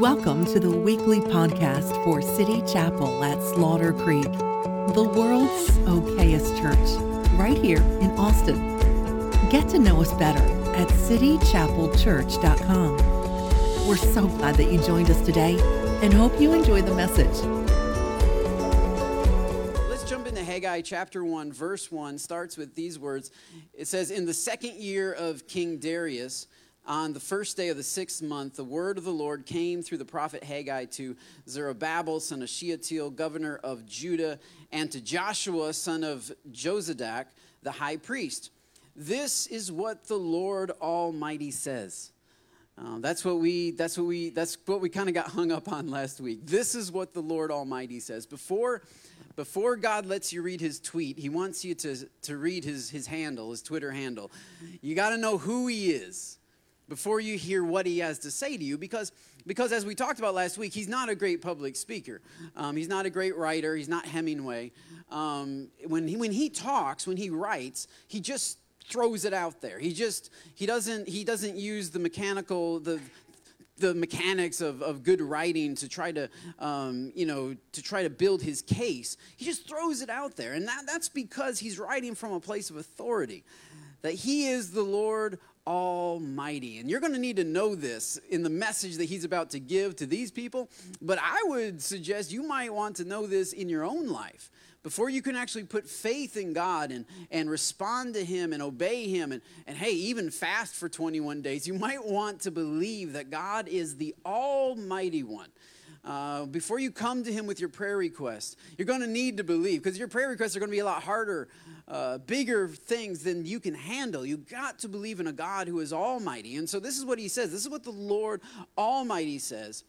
Welcome to the weekly podcast for City Chapel at Slaughter Creek, the world's okayest church, right here in Austin. Get to know us better at citychapelchurch.com. We're so glad that you joined us today and hope you enjoy the message. Let's jump into Haggai chapter 1, verse 1. Starts with these words. It says, In the second year of King Darius, on the first day of the sixth month, the word of the Lord came through the prophet Haggai to Zerubbabel, son of Shealtiel, governor of Judah, and to Joshua, son of Jozadak, the high priest. This is what the Lord Almighty says. Uh, that's what we that's what we that's what we kind of got hung up on last week. This is what the Lord Almighty says. Before before God lets you read his tweet, he wants you to, to read his, his handle, his Twitter handle. You got to know who he is before you hear what he has to say to you because because as we talked about last week he's not a great public speaker. Um, he's not a great writer. He's not hemingway. Um, when, he, when he talks when he writes he just throws it out there. He just he doesn't he doesn't use the mechanical the the mechanics of, of good writing to try to um, you know to try to build his case. He just throws it out there. And that, that's because he's writing from a place of authority. That he is the lord Almighty. And you're going to need to know this in the message that he's about to give to these people. But I would suggest you might want to know this in your own life. Before you can actually put faith in God and, and respond to Him and obey Him, and, and hey, even fast for 21 days, you might want to believe that God is the Almighty One. Uh, before you come to him with your prayer request, you're going to need to believe because your prayer requests are going to be a lot harder, uh, bigger things than you can handle. You got to believe in a God who is almighty. And so this is what he says. This is what the Lord Almighty says.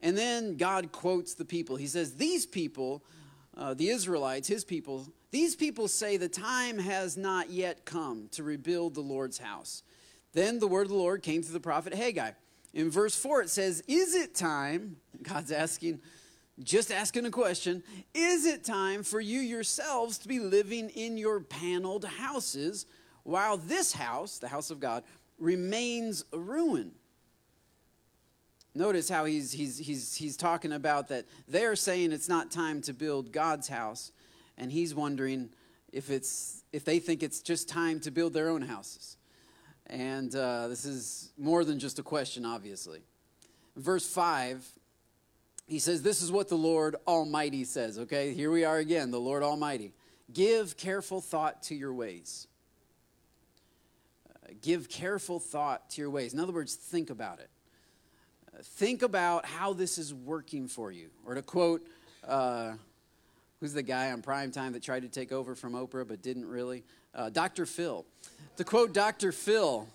And then God quotes the people. He says, These people, uh, the Israelites, his people, these people say the time has not yet come to rebuild the Lord's house. Then the word of the Lord came to the prophet Haggai. In verse 4, it says, Is it time? God's asking, just asking a question. Is it time for you yourselves to be living in your paneled houses while this house, the house of God, remains a ruin? Notice how he's, he's, he's, he's talking about that they're saying it's not time to build God's house, and he's wondering if, it's, if they think it's just time to build their own houses. And uh, this is more than just a question, obviously. Verse 5, he says, This is what the Lord Almighty says, okay? Here we are again, the Lord Almighty. Give careful thought to your ways. Uh, give careful thought to your ways. In other words, think about it. Uh, think about how this is working for you. Or to quote, uh, who's the guy on prime time that tried to take over from Oprah but didn't really? Uh, Dr. Phil. To quote Dr. Phil,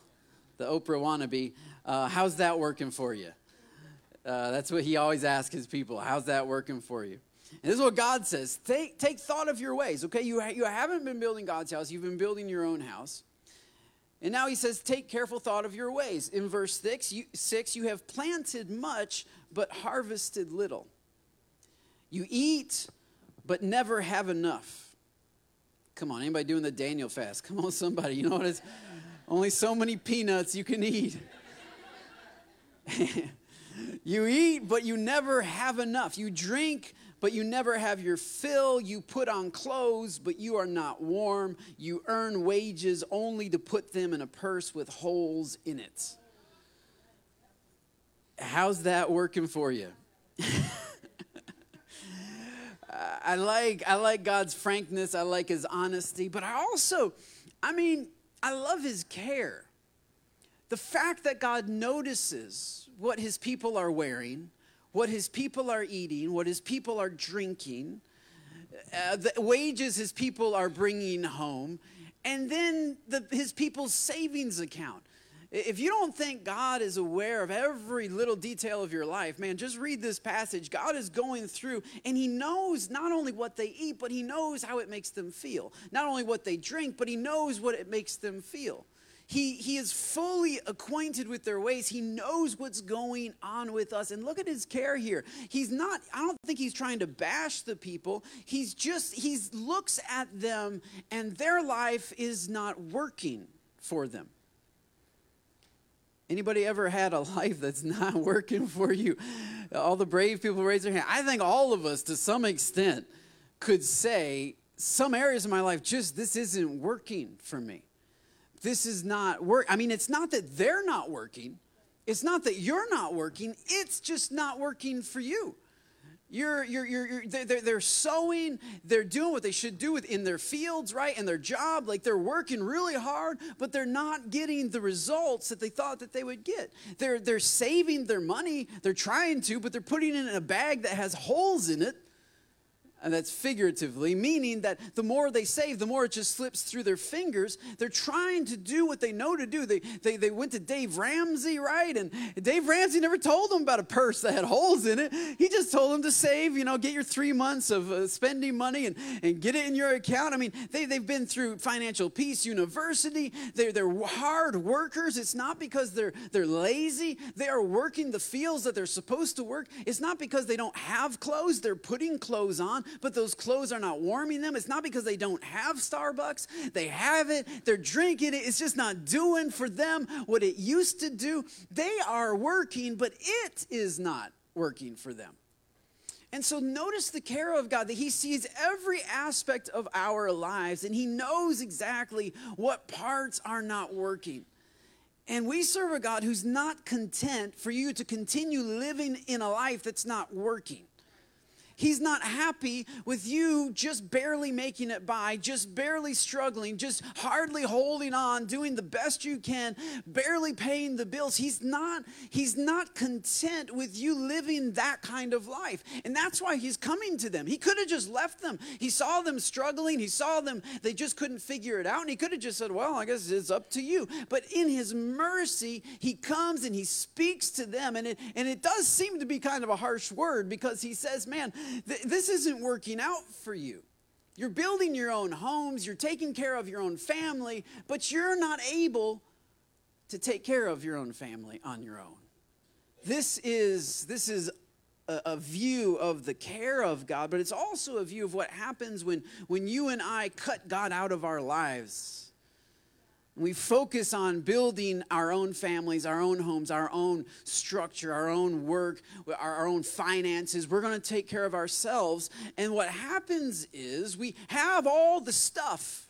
the Oprah wannabe, uh, how's that working for you? Uh, that's what he always asks his people. How's that working for you? And this is what God says take, take thought of your ways, okay? You, you haven't been building God's house, you've been building your own house. And now he says, take careful thought of your ways. In verse six you, 6, you have planted much, but harvested little. You eat, but never have enough. Come on, anybody doing the Daniel fast? Come on, somebody. You know what it's only so many peanuts you can eat. you eat, but you never have enough. You drink, but you never have your fill. You put on clothes, but you are not warm. You earn wages only to put them in a purse with holes in it. How's that working for you? I like I like God's frankness. I like his honesty, but I also I mean, I love his care. The fact that God notices what his people are wearing, what his people are eating, what his people are drinking, uh, the wages his people are bringing home, and then the, his people's savings account. If you don't think God is aware of every little detail of your life, man, just read this passage. God is going through and He knows not only what they eat, but He knows how it makes them feel. Not only what they drink, but He knows what it makes them feel. He, he is fully acquainted with their ways. He knows what's going on with us. And look at his care here. He's not, I don't think he's trying to bash the people. He's just, he looks at them and their life is not working for them. Anybody ever had a life that's not working for you? all the brave people raise their hand. I think all of us, to some extent, could say some areas of my life just this isn't working for me. This is not work. I mean, it's not that they're not working. It's not that you're not working. It's just not working for you. You're, you're, you're, you're they're, they're sowing, they're doing what they should do in their fields, right? And their job, like they're working really hard, but they're not getting the results that they thought that they would get. They're, they're saving their money, they're trying to, but they're putting it in a bag that has holes in it and that's figuratively, meaning that the more they save, the more it just slips through their fingers. They're trying to do what they know to do. They, they, they went to Dave Ramsey, right? And Dave Ramsey never told them about a purse that had holes in it. He just told them to save, you know, get your three months of uh, spending money and, and get it in your account. I mean, they, they've been through Financial Peace University. They're, they're hard workers. It's not because they're, they're lazy. They are working the fields that they're supposed to work. It's not because they don't have clothes. They're putting clothes on but those clothes are not warming them. It's not because they don't have Starbucks. They have it, they're drinking it. It's just not doing for them what it used to do. They are working, but it is not working for them. And so notice the care of God that He sees every aspect of our lives and He knows exactly what parts are not working. And we serve a God who's not content for you to continue living in a life that's not working. He's not happy with you just barely making it by, just barely struggling, just hardly holding on, doing the best you can, barely paying the bills. He's not he's not content with you living that kind of life. And that's why he's coming to them. He could have just left them. He saw them struggling. He saw them they just couldn't figure it out and he could have just said, "Well, I guess it's up to you." But in his mercy, he comes and he speaks to them and it and it does seem to be kind of a harsh word because he says, "Man, th- this isn't working out for you. You're building your own homes, you're taking care of your own family, but you're not able to take care of your own family on your own. This is, this is a, a, view of the care of God, but it's also a view of what happens when, when you and I cut God out of our lives we focus on building our own families, our own homes, our own structure, our own work, our own finances. We're going to take care of ourselves. And what happens is we have all the stuff,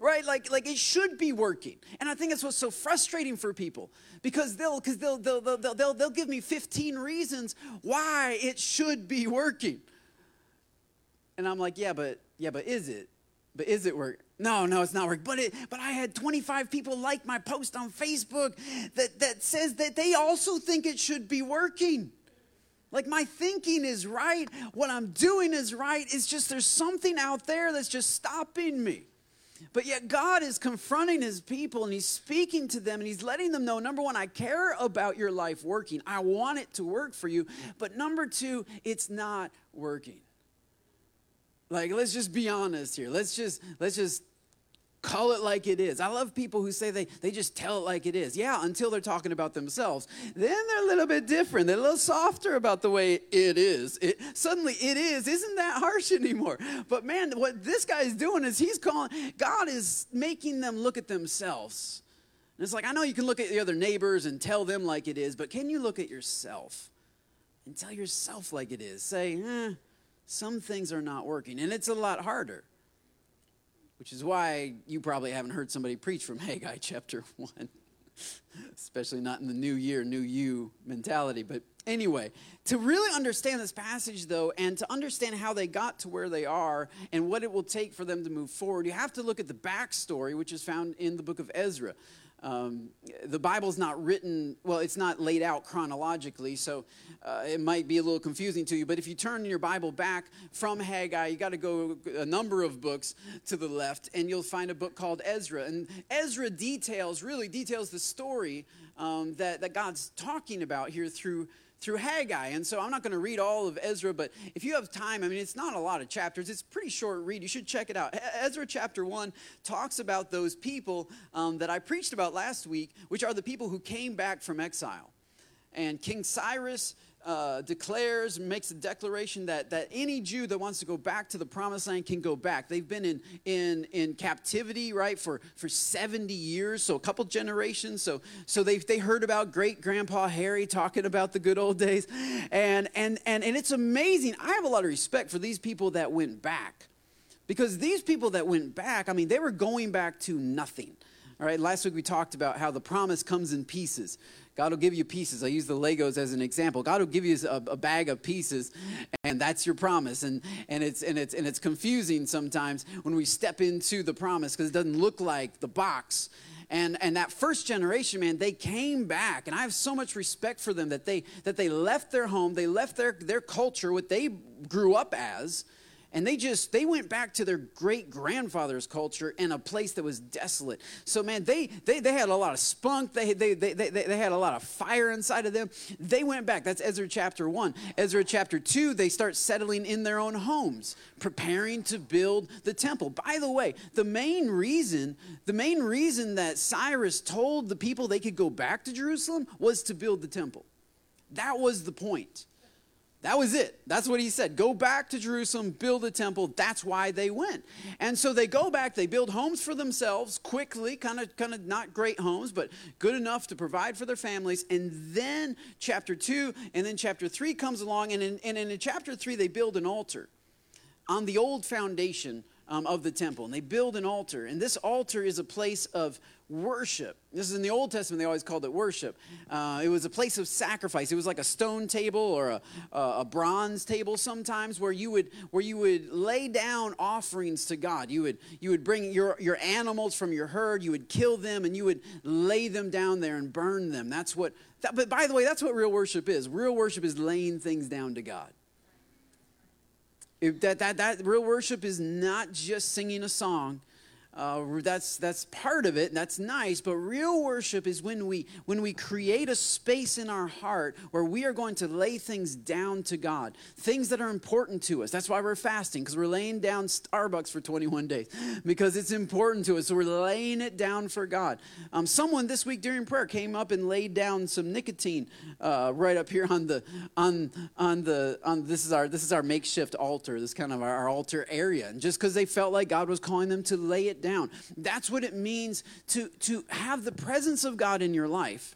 right? Like, like it should be working. And I think that's what's so frustrating for people because they'll, because they'll, they'll, they'll, they'll, they'll give me 15 reasons why it should be working. And I'm like, yeah, but, yeah, but is it? But is it work? No, no, it's not working. But it, but I had 25 people like my post on Facebook that, that says that they also think it should be working. Like my thinking is right, what I'm doing is right. It's just there's something out there that's just stopping me. But yet God is confronting his people and he's speaking to them and he's letting them know number one, I care about your life working. I want it to work for you. But number two, it's not working. Like, let's just be honest here. Let's just let's just call it like it is. I love people who say they, they just tell it like it is. Yeah, until they're talking about themselves. Then they're a little bit different. They're a little softer about the way it is. It, suddenly it is. Isn't that harsh anymore? But man, what this guy is doing is he's calling, God is making them look at themselves. And it's like, I know you can look at the other neighbors and tell them like it is, but can you look at yourself and tell yourself like it is? Say, eh, some things are not working. And it's a lot harder, which is why you probably haven't heard somebody preach from Haggai chapter 1, especially not in the new year, new you mentality. But anyway, to really understand this passage, though, and to understand how they got to where they are and what it will take for them to move forward, you have to look at the backstory, which is found in the book of Ezra. Um, the Bible's not written, well, it's not laid out chronologically, so uh, it might be a little confusing to you. But if you turn your Bible back from Haggai, you got to go a number of books to the left, and you'll find a book called Ezra. And Ezra details, really details the story um, that, that God's talking about here through through Haggai. And so I'm not going to read all of Ezra, but if you have time, I mean, it's not a lot of chapters. It's pretty short read. You should check it out. Ezra chapter 1 talks about those people um, that I preached about last week, which are the people who came back from exile. And King Cyrus uh, declares, makes a declaration that, that any Jew that wants to go back to the promised land can go back. They've been in, in, in captivity, right, for, for 70 years, so a couple generations. So, so they, they heard about great grandpa Harry talking about the good old days. And, and, and, and it's amazing. I have a lot of respect for these people that went back. Because these people that went back, I mean, they were going back to nothing. All right, last week we talked about how the promise comes in pieces. God will give you pieces. I use the Legos as an example. God will give you a, a, bag of pieces, and that's your promise. And, and, it's, and, it's, and it's confusing sometimes when we step into the promise because it doesn't look like the box. And, and that first generation, man, they came back. And I have so much respect for them that they, that they left their home, they left their, their culture, what they grew up as, and they just they went back to their great grandfather's culture in a place that was desolate. So man they they, they had a lot of spunk. They, they, they, they, they had a lot of fire inside of them. They went back. That's ezra chapter 1 ezra chapter 2 they start settling in their own homes preparing to build the temple. By the way the main reason the main reason that cyrus told the people they could go back to jerusalem was to build the temple. That was the point that was it. That's what he said. Go back to Jerusalem, build a temple. That's why they went. And so they go back, they build homes for themselves quickly, kind of kind of not great homes, but good enough to provide for their families. And then chapter 2 and then chapter 3 comes along and in, and in chapter 3 they build an altar on the old foundation um, of the temple. And they build an altar. And this altar is a place of worship. This is in the Old Testament, they always called it worship. Uh, it was a place of sacrifice. It was like a stone table or a, a, bronze table sometimes where you would, where you would lay down offerings to God. You would, you would bring your, your animals from your herd, you would kill them, and you would lay them down there and burn them. That's what, that, but by the way, that's what real worship is. Real worship is laying things down to God. If that, that, that real worship is not just singing a song. Uh, that's that's part of it and that's nice but real worship is when we when we create a space in our heart where we are going to lay things down to god things that are important to us. That's why we're fasting because we're laying down starbucks for 21 days because it's important to us so we're laying it down for god. Um, someone this week during prayer came up and laid down some nicotine uh, right up here on the on on the on this is our this is our makeshift altar this kind of our, our altar area and just because they felt like god was calling them to lay it down. That's what it means to, to have the presence of God in your life.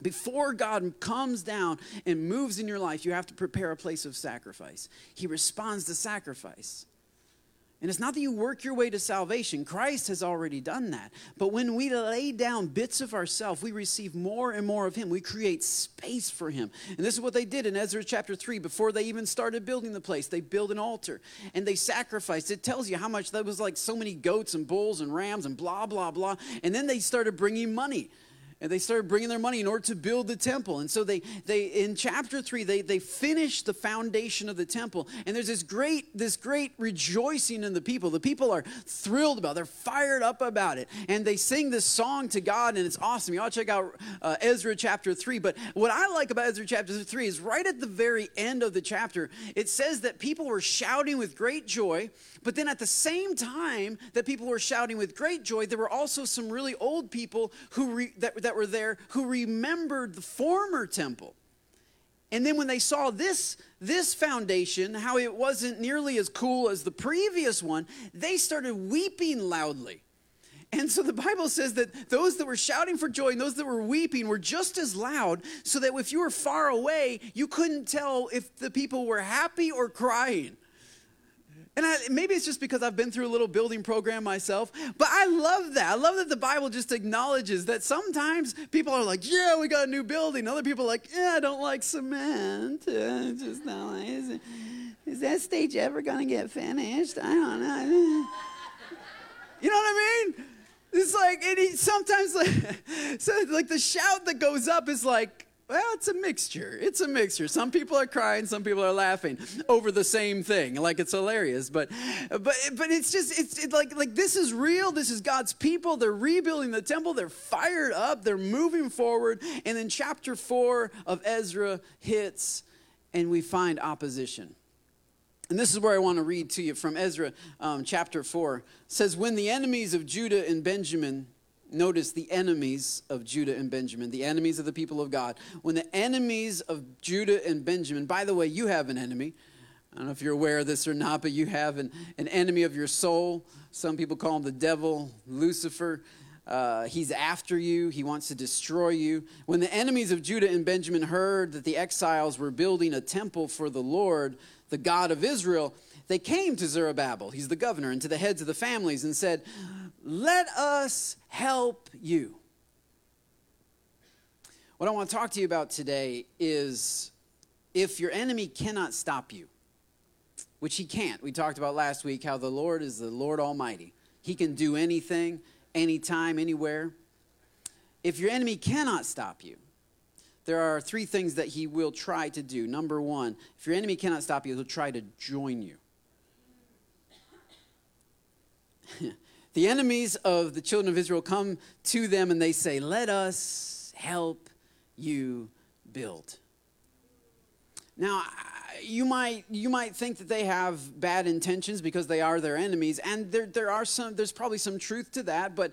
Before God comes down and moves in your life, you have to prepare a place of sacrifice. He responds to sacrifice. And it's not that you work your way to salvation. Christ has already done that. But when we lay down bits of ourselves, we receive more and more of Him. We create space for Him. And this is what they did in Ezra chapter 3. Before they even started building the place, they built an altar and they sacrificed. It tells you how much that was like so many goats and bulls and rams and blah, blah, blah. And then they started bringing money and they started bringing their money in order to build the temple. And so they they in chapter 3 they they finished the foundation of the temple. And there's this great this great rejoicing in the people. The people are thrilled about it. they're fired up about it. And they sing this song to god and it's awesome. You to check out uh, ezra chapter 3 but what i like about ezra chapter 3 is right at the very end of the chapter it says that people were shouting with great joy but then at the same time that people were shouting with great joy there were also some really old people who re, that, that were there who remembered the former temple. And then when they saw this, this foundation, how it wasn't nearly as cool as the previous one, they started weeping loudly. And so the Bible says that those that were shouting for joy and those that were weeping were just as loud, so that if you were far away, you couldn't tell if the people were happy or crying. And I, maybe it's just because I've been through a little building program myself, but I love that. I love that the Bible just acknowledges that sometimes people are like, yeah, we got a new building. Other people are like, yeah, I don't like cement. Uh, just not like, is, is that stage ever going to get finished? I don't know. You know what I mean? It's like, it, sometimes, like, so like the shout that goes up is like, well, it's a mixture. It's a mixture. Some people are crying, some people are laughing over the same thing, like it's hilarious. But, but, but it's just it's, it's like like this is real. This is God's people. They're rebuilding the temple. They're fired up. They're moving forward. And then chapter four of Ezra hits, and we find opposition. And this is where I want to read to you from Ezra um, chapter 4. It says, When the enemies of Judah and Benjamin Notice the enemies of Judah and Benjamin, the enemies of the people of God. When the enemies of Judah and Benjamin, by the way, you have an enemy. I don't know if you're aware of this or not, but you have an, an enemy of your soul. Some people call him the devil, Lucifer. Uh, he's after you. He wants to destroy you. When the enemies of Judah and Benjamin heard that the exiles were building a temple for the Lord, the God of Israel, they came to Zerubbabel, he's the governor, and to the heads of the families and said, let us help you. What I want to talk to you about today is if your enemy cannot stop you, which he can't. We talked about last week how the Lord is the Lord Almighty. He can do anything, anytime, anywhere. If your enemy cannot stop you, there are three things that he will try to do. Number one, if your enemy cannot stop you, he'll try to join you. The enemies of the children of Israel come to them and they say, Let us help you build. Now, you might you might think that they have bad intentions because they are their enemies and there there are some there's probably some truth to that but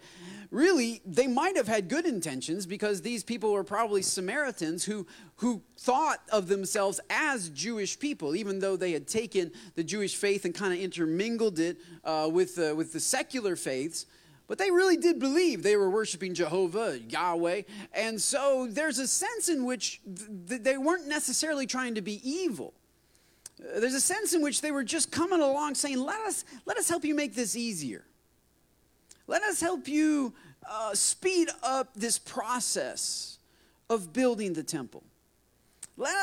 really they might have had good intentions because these people were probably Samaritans who who thought of themselves as Jewish people even though they had taken the Jewish faith and kind of intermingled it uh, with with the secular faiths but they really did believe they were worshiping Jehovah, Yahweh. And so there's a sense in which th- they weren't necessarily trying to be evil. There's a sense in which they were just coming along saying, let us, let us help you make this easier. Let us help you uh, speed up this process of building the temple. Let,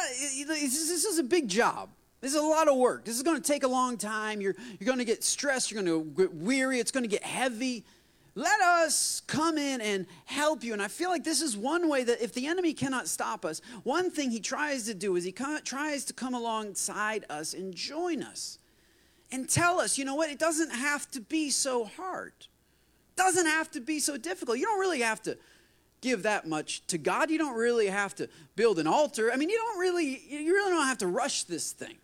this is a big job. This is a lot of work. This is going to take a long time. You're, you're going to get stressed. You're going to get weary. It's going to get heavy let us come in and help you. And I feel like this is one way that if the enemy cannot stop us, one thing he tries to do is he tries to come alongside us and join us and tell us, you know what, it doesn't have to be so hard. It doesn't have to be so difficult. You don't really have to give that much to God. You don't really have to build an altar. I mean, you don't really you really don't have to rush this thing.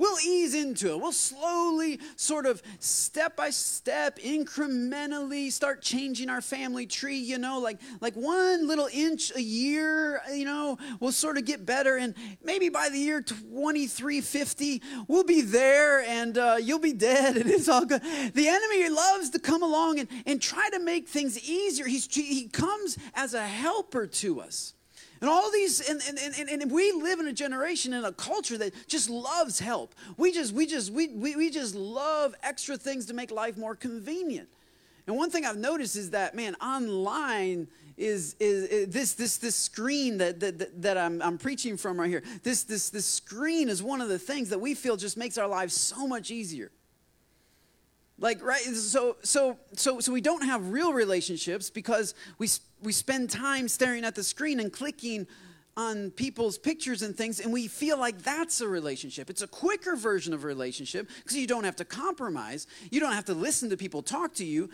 We'll ease into it. We'll slowly, sort of step by step, incrementally start changing our family tree, you know, like, like one little inch a year, you know, we'll sort of get better. And maybe by the year 2350, we'll be there and uh, you'll be dead and it's all good. The enemy loves to come along and, and try to make things easier. He's, he comes as a helper to us. And all these, and, and, and, and we live in a generation and a culture that just loves help. We just, we just, we, we, we just love extra things to make life more convenient. And one thing I've noticed is that, man, online is, is, is, this, this, this screen that, that, that I'm, I'm preaching from right here. This, this, this screen is one of the things that we feel just makes our lives so much easier like right so so so so we don't have real relationships because we we spend time staring at the screen and clicking on people's pictures and things and we feel like that's a relationship. It's a quicker version of a relationship because you don't have to compromise. You don't have to listen to people talk to you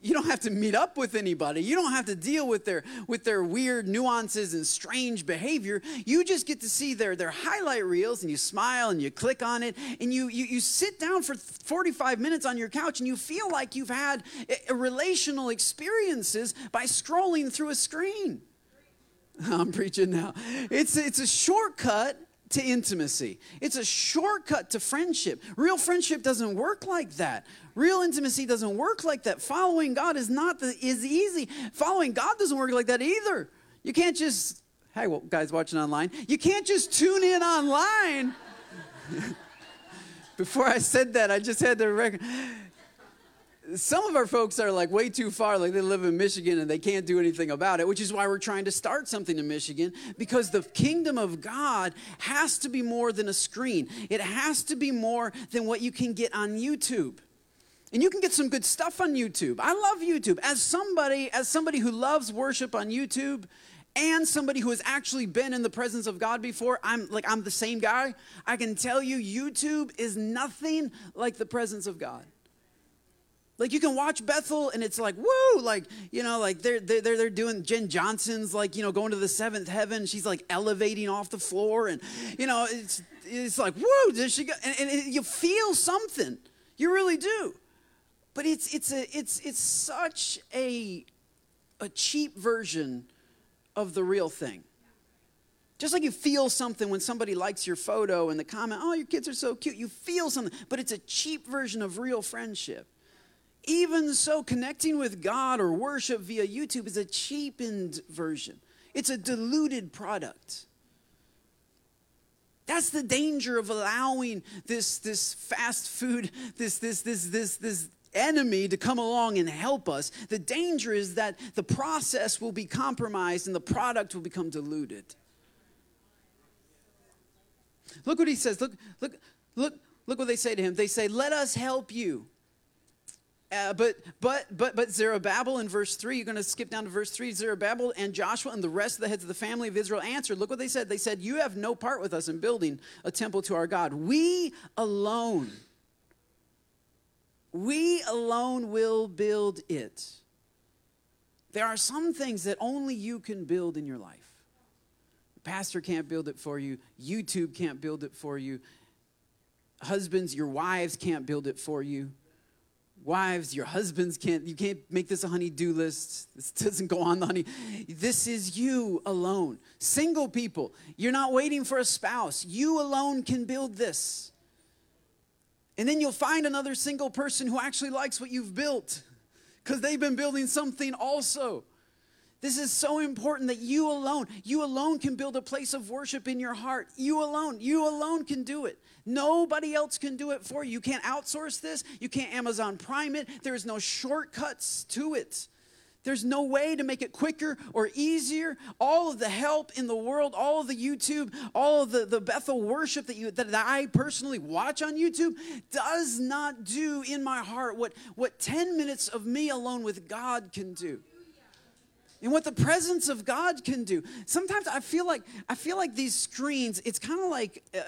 you don't have to meet up with anybody. You don't have to deal with their with their weird nuances and strange behavior. You just get to see their their highlight reels and you smile and you click on it and you you, you sit down for 45 minutes on your couch and you feel like you've had a, a relational experiences by scrolling through a screen. I'm preaching now. It's it's a shortcut to intimacy. It's a shortcut to friendship. Real friendship doesn't work like that. Real intimacy doesn't work like that. Following God is not the, is easy. Following God doesn't work like that either. You can't just hey, well, guys watching online, you can't just tune in online. Before I said that, I just had to record. Some of our folks are like way too far, like they live in Michigan and they can't do anything about it, which is why we're trying to start something in Michigan because the kingdom of God has to be more than a screen. It has to be more than what you can get on YouTube. And you can get some good stuff on YouTube. I love YouTube. As somebody, as somebody who loves worship on YouTube and somebody who has actually been in the presence of God before, I'm like I'm the same guy. I can tell you YouTube is nothing like the presence of God. Like you can watch Bethel and it's like, woo, like, you know, like they're, they're, they're doing Jen Johnson's like, you know, going to the seventh heaven. She's like elevating off the floor and, you know, it's, it's like, woo, does she go? And, and you feel something. You really do but it's it's a it's it's such a a cheap version of the real thing. Just like you feel something when somebody likes your photo and the comment, oh, your kids are so cute. You feel something, but it's a cheap version of real friendship. Even so, connecting with God or worship via YouTube is a cheapened version, it's a diluted product. That's the danger of allowing this, this fast food, this, this, this, this, this enemy to come along and help us. The danger is that the process will be compromised and the product will become diluted. Look what he says. Look, look, look, look what they say to him. They say, Let us help you. Uh, but but but but Zerubbabel in verse three, you're going to skip down to verse three. Zerubbabel and Joshua and the rest of the heads of the family of Israel answered. Look what they said. They said, "You have no part with us in building a temple to our God. We alone, we alone will build it." There are some things that only you can build in your life. The pastor can't build it for you. YouTube can't build it for you. Husbands, your wives can't build it for you wives, your husbands can't, you can't make this a honey-do list. This doesn't go on the honey. This is you alone. Single people, you're not waiting for a spouse. You alone can build this. And then you'll find another single person who actually likes what you've built because they've been building something also. This is so important that you alone, you alone can build a place of worship in your heart. You alone, you alone can do it. Nobody else can do it for you. You can't outsource this. You can't Amazon Prime it. There's no shortcuts to it. There's no way to make it quicker or easier. All of the help in the world, all of the YouTube, all of the, the Bethel worship that you that, I personally watch on YouTube does not do in my heart what, what 10 minutes of me alone with God can do and what the presence of God can do. Sometimes I feel like I feel like these screens. It's kind of like uh,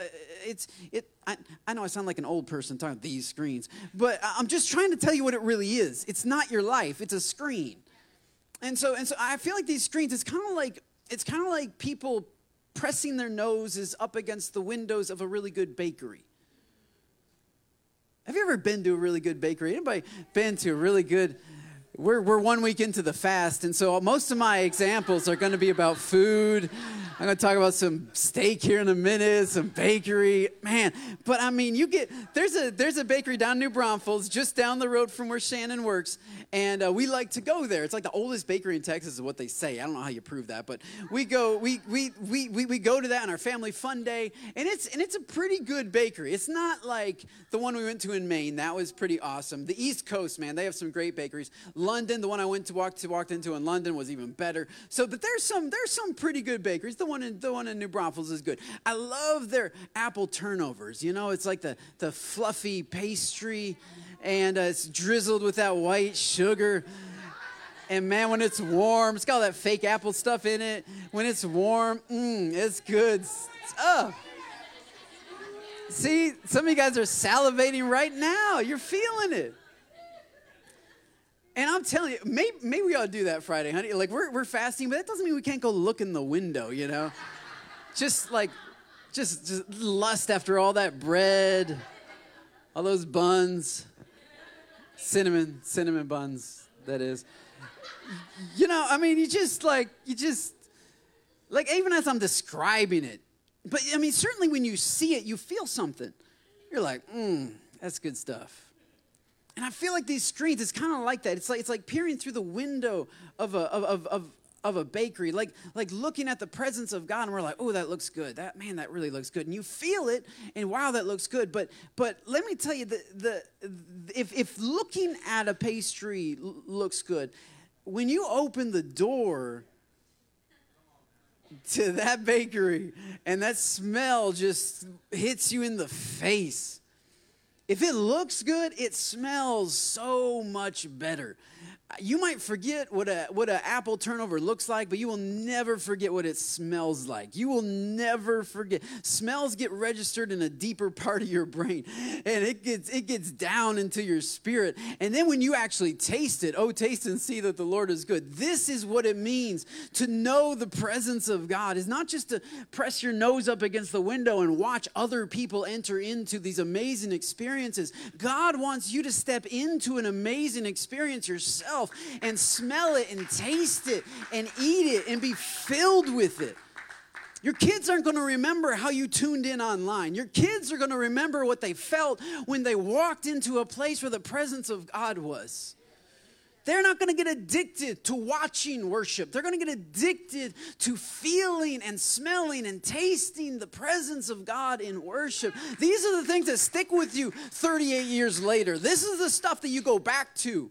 it's it. I, I know I sound like an old person talking about these screens, but I'm just trying to tell you what it really is. It's not your life. It's a screen, and so and so I feel like these screens. It's kind of like it's kind of like people pressing their noses up against the windows of a really good bakery. Have you ever been to a really good bakery? Anybody been to a really good we're, we're one week into the fast, and so most of my examples are going to be about food. I'm going to talk about some steak here in a minute, some bakery, man. But I mean, you get there's a there's a bakery down New Braunfels, just down the road from where Shannon works, and uh, we like to go there. It's like the oldest bakery in Texas, is what they say. I don't know how you prove that, but we go we we we we, we go to that on our family fun day, and it's and it's a pretty good bakery. It's not like the one we went to in Maine. That was pretty awesome. The East Coast, man, they have some great bakeries. London, the one I went to walk to walked into in London was even better. So, but there's some there's some pretty good bakeries. The one in the one in New Braunfels is good. I love their apple turnovers. You know, it's like the the fluffy pastry, and uh, it's drizzled with that white sugar. And man, when it's warm, it's got all that fake apple stuff in it. When it's warm, mmm, it's good. Oh. See, some of you guys are salivating right now. You're feeling it. And I'm telling you, maybe, maybe we ought to do that Friday, honey. Like, we're, we're fasting, but that doesn't mean we can't go look in the window, you know? just like, just, just lust after all that bread, all those buns, cinnamon, cinnamon buns, that is. You know, I mean, you just like, you just, like, even as I'm describing it, but I mean, certainly when you see it, you feel something. You're like, mmm, that's good stuff. And I feel like these screens, it's kind of like that. It's like, it's like peering through the window of a, of, of, of a bakery, like, like looking at the presence of God, and we're like, oh, that looks good. That man, that really looks good. And you feel it, and wow, that looks good. But but let me tell you, the, the if if looking at a pastry looks good, when you open the door to that bakery and that smell just hits you in the face if it looks good, it smells so much better you might forget what a what an apple turnover looks like, but you will never forget what it smells like. You will never forget. Smells get registered in a deeper part of your brain, and it gets it gets down into your spirit. And then when you actually taste it, oh, taste and see that the Lord is good. This is what it means to know the presence of God. Is not just to press your nose up against the window and watch other people enter into these amazing experiences. God wants you to step into an amazing experience yourself yourself and smell it and taste it and eat it and be filled with it. Your kids aren't going to remember how you tuned in online. Your kids are going to remember what they felt when they walked into a place where the presence of God was. They're not going to get addicted to watching worship. They're going to get addicted to feeling and smelling and tasting the presence of God in worship. These are the things that stick with you 38 years later. This is the stuff that you go back to.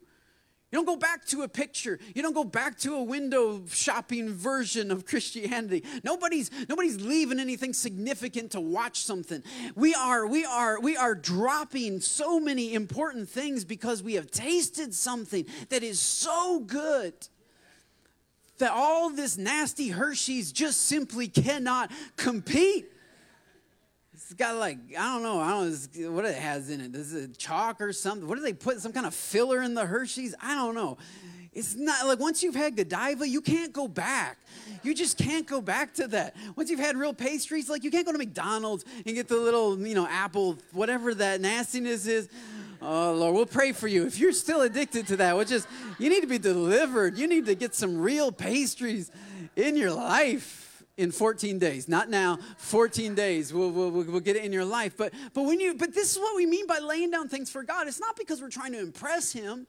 You don't go back to a picture. You don't go back to a window shopping version of Christianity. Nobody's nobody's leaving anything significant to watch something. We are we are we are dropping so many important things because we have tasted something that is so good that all this nasty Hershey's just simply cannot compete. It's got like I don't know. I don't know what it has in it. Is it chalk or something? What do they put? Some kind of filler in the Hershey's? I don't know. It's not like once you've had Godiva, you can't go back. You just can't go back to that. Once you've had real pastries, like you can't go to McDonald's and get the little, you know, apple, whatever that nastiness is. Oh Lord, we'll pray for you. If you're still addicted to that, which is you need to be delivered. You need to get some real pastries in your life in 14 days. Not now 14 days. We'll, we'll, we'll get it in your life. But but when you but this is what we mean by laying down things for god. It's not because we're trying to impress him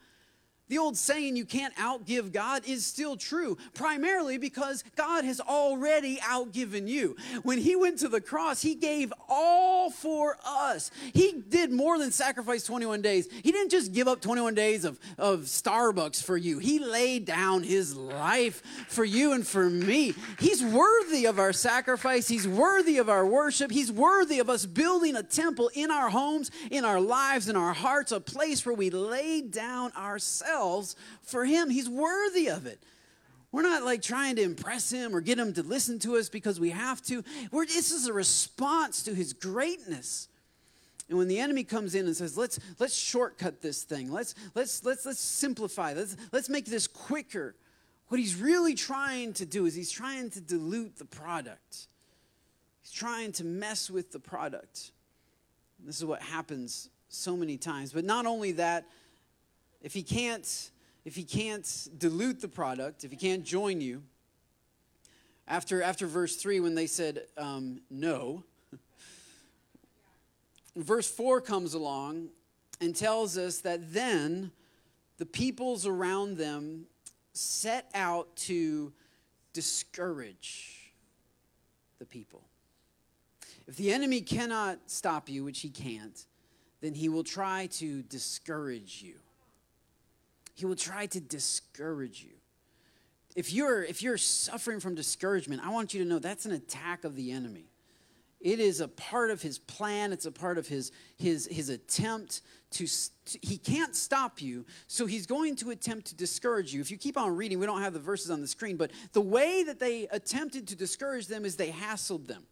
the old saying, you can't outgive God, is still true, primarily because God has already outgiven you. When He went to the cross, He gave all for us. He did more than sacrifice 21 days. He didn't just give up 21 days of, of Starbucks for you, He laid down His life for you and for me. He's worthy of our sacrifice, He's worthy of our worship, He's worthy of us building a temple in our homes, in our lives, in our hearts, a place where we lay down ourselves ourselves for Him. He's worthy of it. We're not like trying to impress him or get him to listen to us because we have to. We're, this is a response to his greatness. And when the enemy comes in and says, "Let's let's shortcut this thing. Let's let's let's let's simplify. Let's let's make this quicker." What he's really trying to do is he's trying to dilute the product. He's trying to mess with the product. This is what happens so many times. But not only that, if he can't if he can't dilute the product, if he can't join you, after after verse three when they said um, no, verse four comes along and tells us that then the peoples around them set out to discourage the people. If the enemy cannot stop you, which he can't, then he will try to discourage you. He will try to discourage you. If you're, if you're suffering from discouragement, I want you to know that's an attack of the enemy. It is a part of his plan, it's a part of his, his, his attempt to, to, he can't stop you, so he's going to attempt to discourage you. If you keep on reading, we don't have the verses on the screen, but the way that they attempted to discourage them is they hassled them.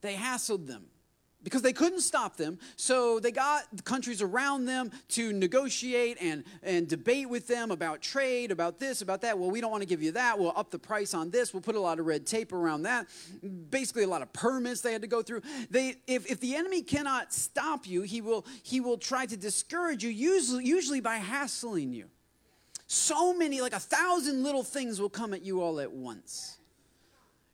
They hassled them because they couldn't stop them. So they got countries around them to negotiate and, and debate with them about trade, about this, about that. Well, we don't want to give you that. We'll up the price on this. We'll put a lot of red tape around that. Basically, a lot of permits they had to go through. They, if, if the enemy cannot stop you, he will, he will try to discourage you, usually, usually by hassling you. So many, like a thousand little things will come at you all at once.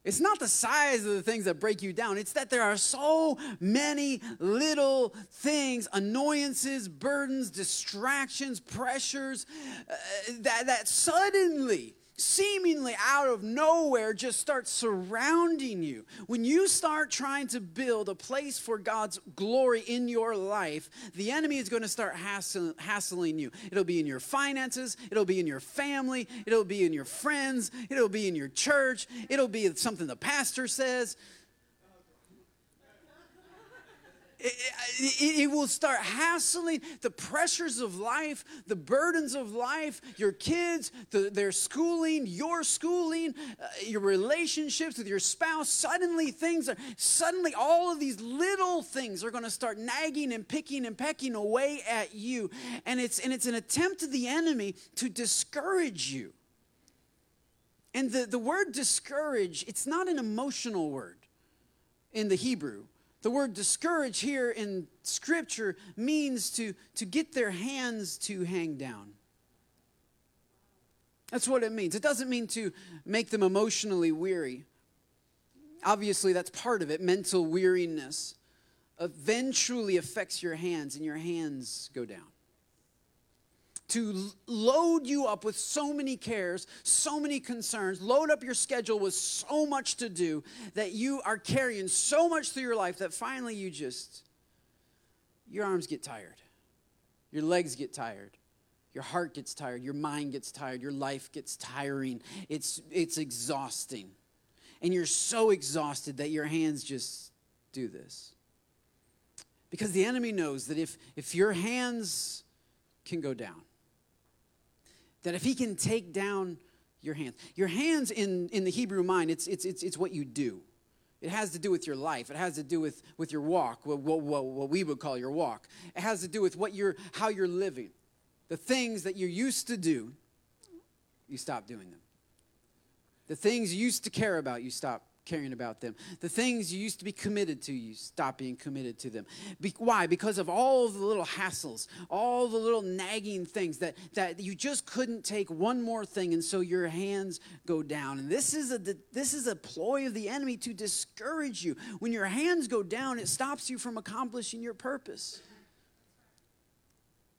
It's not the size of the things that break you down. It's that there are so many little things, annoyances, burdens, distractions, pressures, uh, that, that suddenly seemingly out of nowhere just starts surrounding you. When you start trying to build a place for God's glory in your life, the enemy is going to start hassling you. It'll be in your finances, it'll be in your family, it'll be in your friends, it'll be in your church, it'll be something the pastor says. It, it, it, will start hassling the pressures of life, the burdens of life, your kids, the, their schooling, your schooling, uh, your relationships with your spouse. Suddenly, things are, suddenly, all of these little things are going to start nagging and picking and pecking away at you. And it's, and it's an attempt of the enemy to discourage you. And the, the word discourage, it's not an emotional word in the Hebrew. The word discourage here in Scripture means to, to get their hands to hang down. That's what it means. It doesn't mean to make them emotionally weary. Obviously, that's part of it mental weariness eventually affects your hands, and your hands go down. To load you up with so many cares, so many concerns, load up your schedule with so much to do that you are carrying so much through your life that finally you just, your arms get tired, your legs get tired, your heart gets tired, your mind gets tired, your life gets tiring. It's, it's exhausting. And you're so exhausted that your hands just do this. Because the enemy knows that if, if your hands can go down, that if he can take down your hands, your hands in, in the Hebrew mind, it's, it's, it's, it's what you do. It has to do with your life. It has to do with, with your walk, what, what, what we would call your walk. It has to do with what you're, how you're living. The things that you used to do, you stop doing them. The things you used to care about, you stop caring about them. The things you used to be committed to, you stop being committed to them. Be- why? Because of all the little hassles, all the little nagging things that, that you just couldn't take one more thing, and so your hands go down. And this is a this is a ploy of the enemy to discourage you. When your hands go down, it stops you from accomplishing your purpose.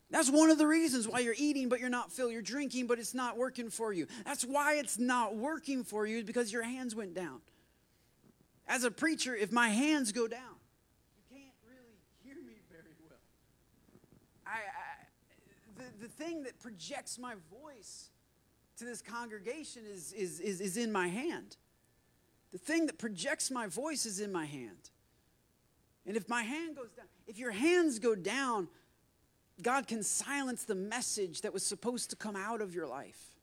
That's one of the reasons why you're eating, but you're not filled. You're drinking, but it's not working for you. That's why it's not working for you, because your hands went down. As a preacher, if my hands go down, you can't really hear me very well. I, I the, the thing that projects my voice to this congregation is, is, is, is in my hand. The thing that projects my voice is in my hand. And if my hand goes down, if your hands go down, God can silence the message that was supposed to come out of your life.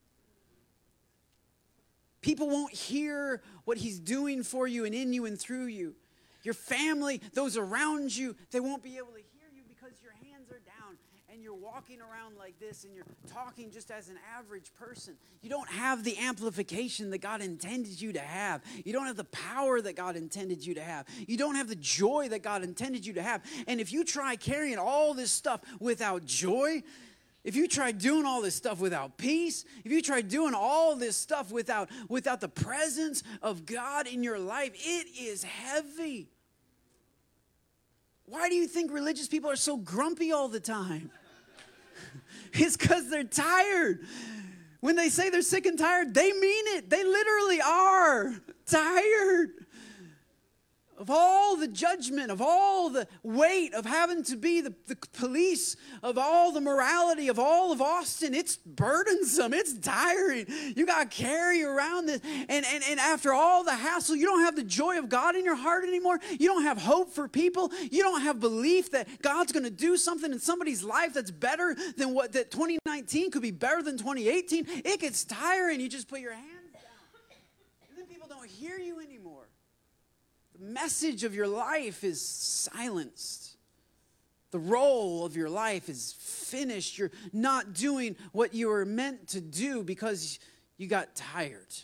People won't hear what He's doing for you and in you and through you. Your family, those around you, they won't be able to hear you because your hands are down and you're walking around like this and you're talking just as an average person. You don't have the amplification that God intended you to have. You don't have the power that God intended you to have. You don't have the joy that God intended you to have. And if you try carrying all this stuff without joy, if you try doing all this stuff without peace, if you try doing all this stuff without, without the presence of God in your life, it is heavy. Why do you think religious people are so grumpy all the time? it's because they're tired. When they say they're sick and tired, they mean it. They literally are tired of all the judgment, of all the weight of having to be the, the police, of all the morality of all of Austin. It's burdensome, it's tiring. You got to carry around this. And, and, and after all the hassle, you don't have the joy of God in your heart anymore. You don't have hope for people. You don't have belief that God's going to do something in somebody's life that's better than what that 2019 could be better than 2018. It gets tiring. You just put your hands down. And then people don't hear you anymore the message of your life is silenced. The role of your life is finished. You're not doing what you were meant to do because you got tired.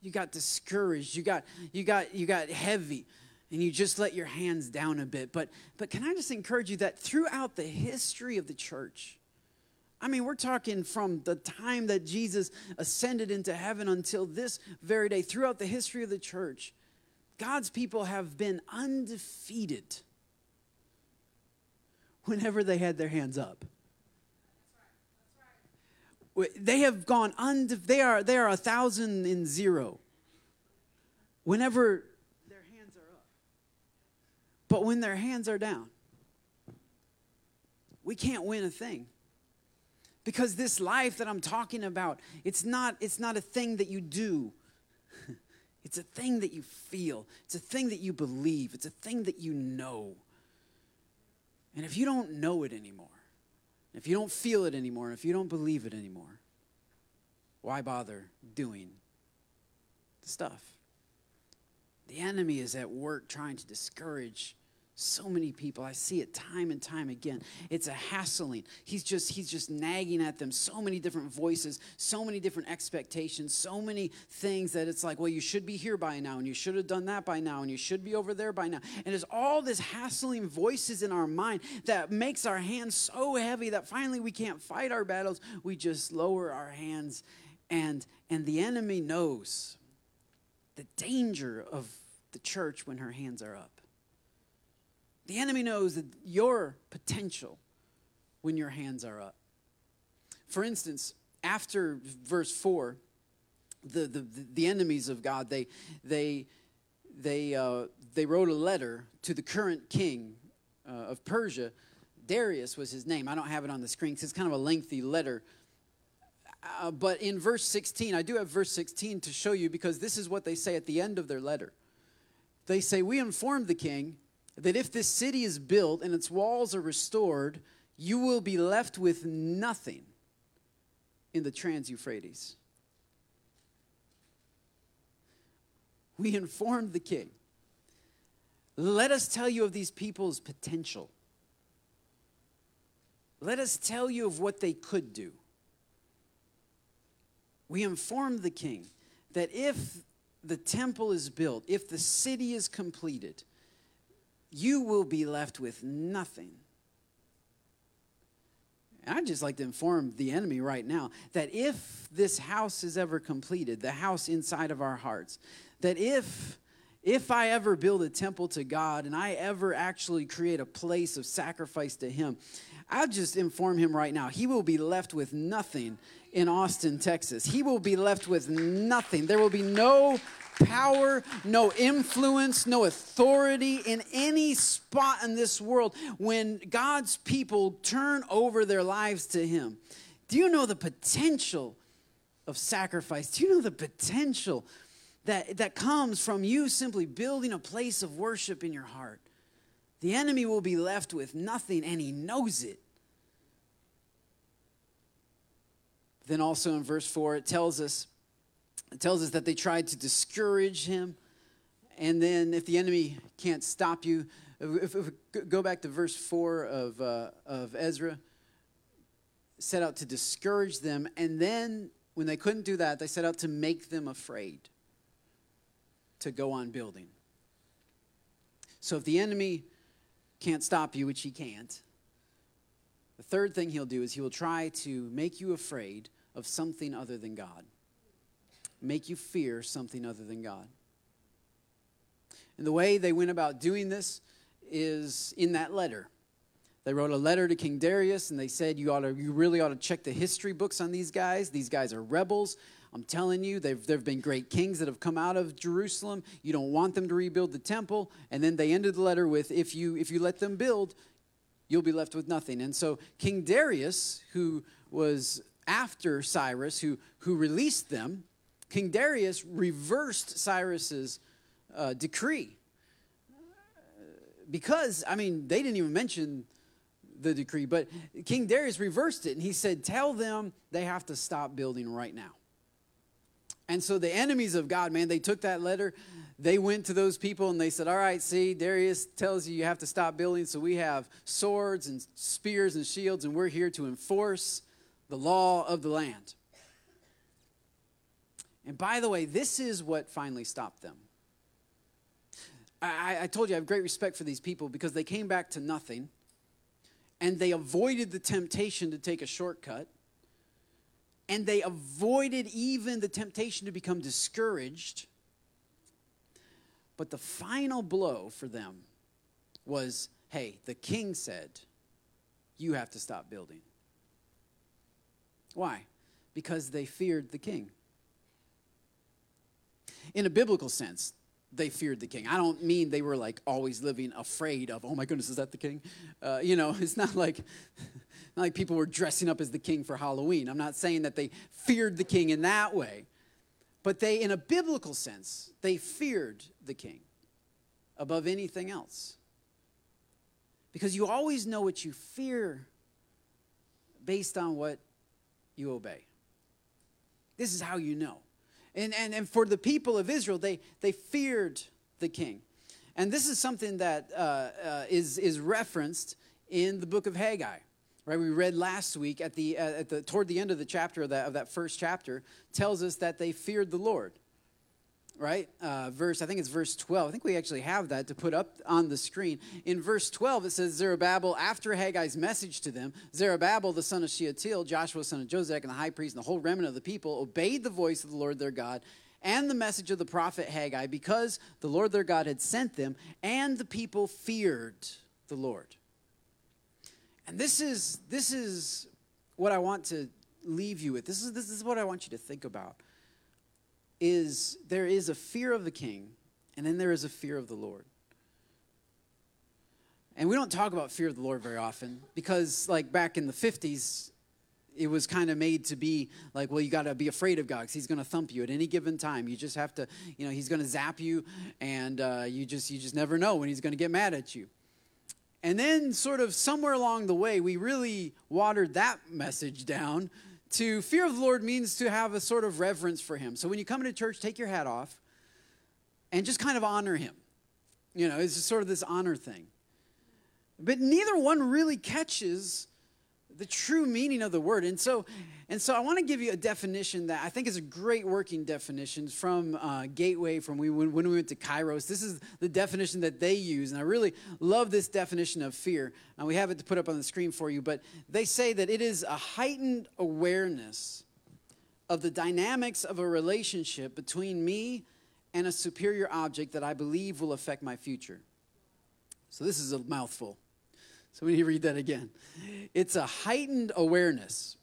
You got discouraged. You got you got you got heavy and you just let your hands down a bit. But but can I just encourage you that throughout the history of the church, I mean, we're talking from the time that Jesus ascended into heaven until this very day, throughout the history of the church, God's people have been undefeated whenever they had their hands up. They have gone unde- they are they are a thousand in zero. Whenever their hands are up. But when their hands are down, we can't win a thing. Because this life that I'm talking about, it's not it's not a thing that you do. It's a thing that you feel, it's a thing that you believe, it's a thing that you know. And if you don't know it anymore, if you don't feel it anymore, if you don't believe it anymore, why bother doing the stuff? The enemy is at work trying to discourage so many people i see it time and time again. It's a hassling. He's just he's just nagging at them. So many different voices so many different expectations so many things that it's like well you should be here by now and you should have done that by now and you should be over there by now. And there's all this hassling voices in our mind that makes our hands so heavy that finally we can't fight our battles. We just lower our hands And, and the enemy knows the danger of the church when her hands are up. The enemy knows that your potential when your hands are up. For instance, after verse 4, the, the, the enemies of God, they, they, they, uh, they wrote a letter to the current king uh, of Persia. Darius was his name. I don't have it on the screen because it's kind of a lengthy letter. Uh, but in verse 16, I do have verse 16 to show you because this is what they say at the end of their letter. They say, We informed the king that if this city is built and its walls are restored, you will be left with nothing in the Trans Euphrates. We informed the king. Let us tell you of these people's potential. Let us tell you of what they could do. We informed the king that if the temple is built, if the city is completed, you will be left with nothing. And I'd just like to inform the enemy right now that if this house is ever completed, the house inside of our hearts, that if if I ever build a temple to God and I ever actually create a place of sacrifice to Him, I'll just inform him right now. He will be left with nothing in Austin, Texas. He will be left with nothing. There will be no power, no influence, no authority in any spot in this world when God's people turn over their lives to Him. Do you know the potential of sacrifice? Do you know the potential that, that comes from you simply building a place of worship in your heart? The enemy will be left with nothing, and he knows it. Then also in verse 4, it tells us it tells us that they tried to discourage him. And then, if the enemy can't stop you, if, if go back to verse 4 of, uh, of Ezra, set out to discourage them. And then, when they couldn't do that, they set out to make them afraid to go on building. So, if the enemy can't stop you, which he can't, the third thing he'll do is he will try to make you afraid of something other than God make you fear something other than God. And the way they went about doing this is in that letter. They wrote a letter to King Darius and they said, you, ought to, you really ought to check the history books on these guys. These guys are rebels. I'm telling you, there have been great kings that have come out of Jerusalem. You don't want them to rebuild the temple. And then they ended the letter with, if you, if you let them build, you'll be left with nothing. And so King Darius, who was after Cyrus, who, who released them, King Darius reversed Cyrus's uh, decree. Because, I mean, they didn't even mention the decree, but King Darius reversed it and he said, Tell them they have to stop building right now. And so the enemies of God, man, they took that letter, they went to those people and they said, All right, see, Darius tells you you have to stop building, so we have swords and spears and shields, and we're here to enforce the law of the land. And by the way, this is what finally stopped them. I, I, told you I have great respect for these people because they came back to nothing and they avoided the temptation to take a shortcut and they avoided even the temptation to become discouraged. But the final blow for them was hey, the king said, You have to stop building. Why? Because they feared the king in a biblical sense, they feared the king. I don't mean they were like always living afraid of, oh my goodness, is that the king? Uh, you know, it's not like, not like people were dressing up as the king for Halloween. I'm not saying that they feared the king in that way, but they, in a biblical sense, they feared the king above anything else. Because you always know what you fear based on what you obey. This is how you know. And, and, and for the people of Israel, they, they feared the king. And this is something that uh, uh, is is referenced in the book of Haggai. Right, we read last week at the, uh, at the toward the end of the chapter of that, of that first chapter tells us that they feared the Lord. Right? Uh, verse, I think it's verse 12. I think we actually have that to put up on the screen. In verse 12, it says, Zerubbabel, after Haggai's message to them, Zerubbabel, the son of Shealtiel, Joshua, son of Josedek, and the high priest, and the whole remnant of the people obeyed the voice of the Lord their God and the message of the prophet Haggai because the Lord their God had sent them, and the people feared the Lord. And this is, this is what I want to leave you with. This is, this is what I want you to think about is there is a fear of the king, and then there is a fear of the Lord. And we don't talk about fear of the Lord very often because, like back in the 50s, it was kind of made to be like, well, you got to be afraid of God because He's going to thump you at any given time. You just have to, you know, He's going to zap you, and uh, you just you just never know when He's going to get mad at you. And then, sort of somewhere along the way, we really watered that message down to fear of the Lord means to have a sort of reverence for Him. So when you come into church, take your hat off and just kind of honor Him. You know, it's just sort of this honor thing. But neither one really catches the true meaning of the word. And so, and so I want to give you a definition that I think is a great working definition from uh, Gateway, from we, when, when we went to Kairos. This is the definition that they use. And I really love this definition of fear. And we have it to put up on the screen for you. But they say that it is a heightened awareness of the dynamics of a relationship between me and a superior object that I believe will affect my future. So this is a mouthful. So we need to read that again. It's a heightened awareness.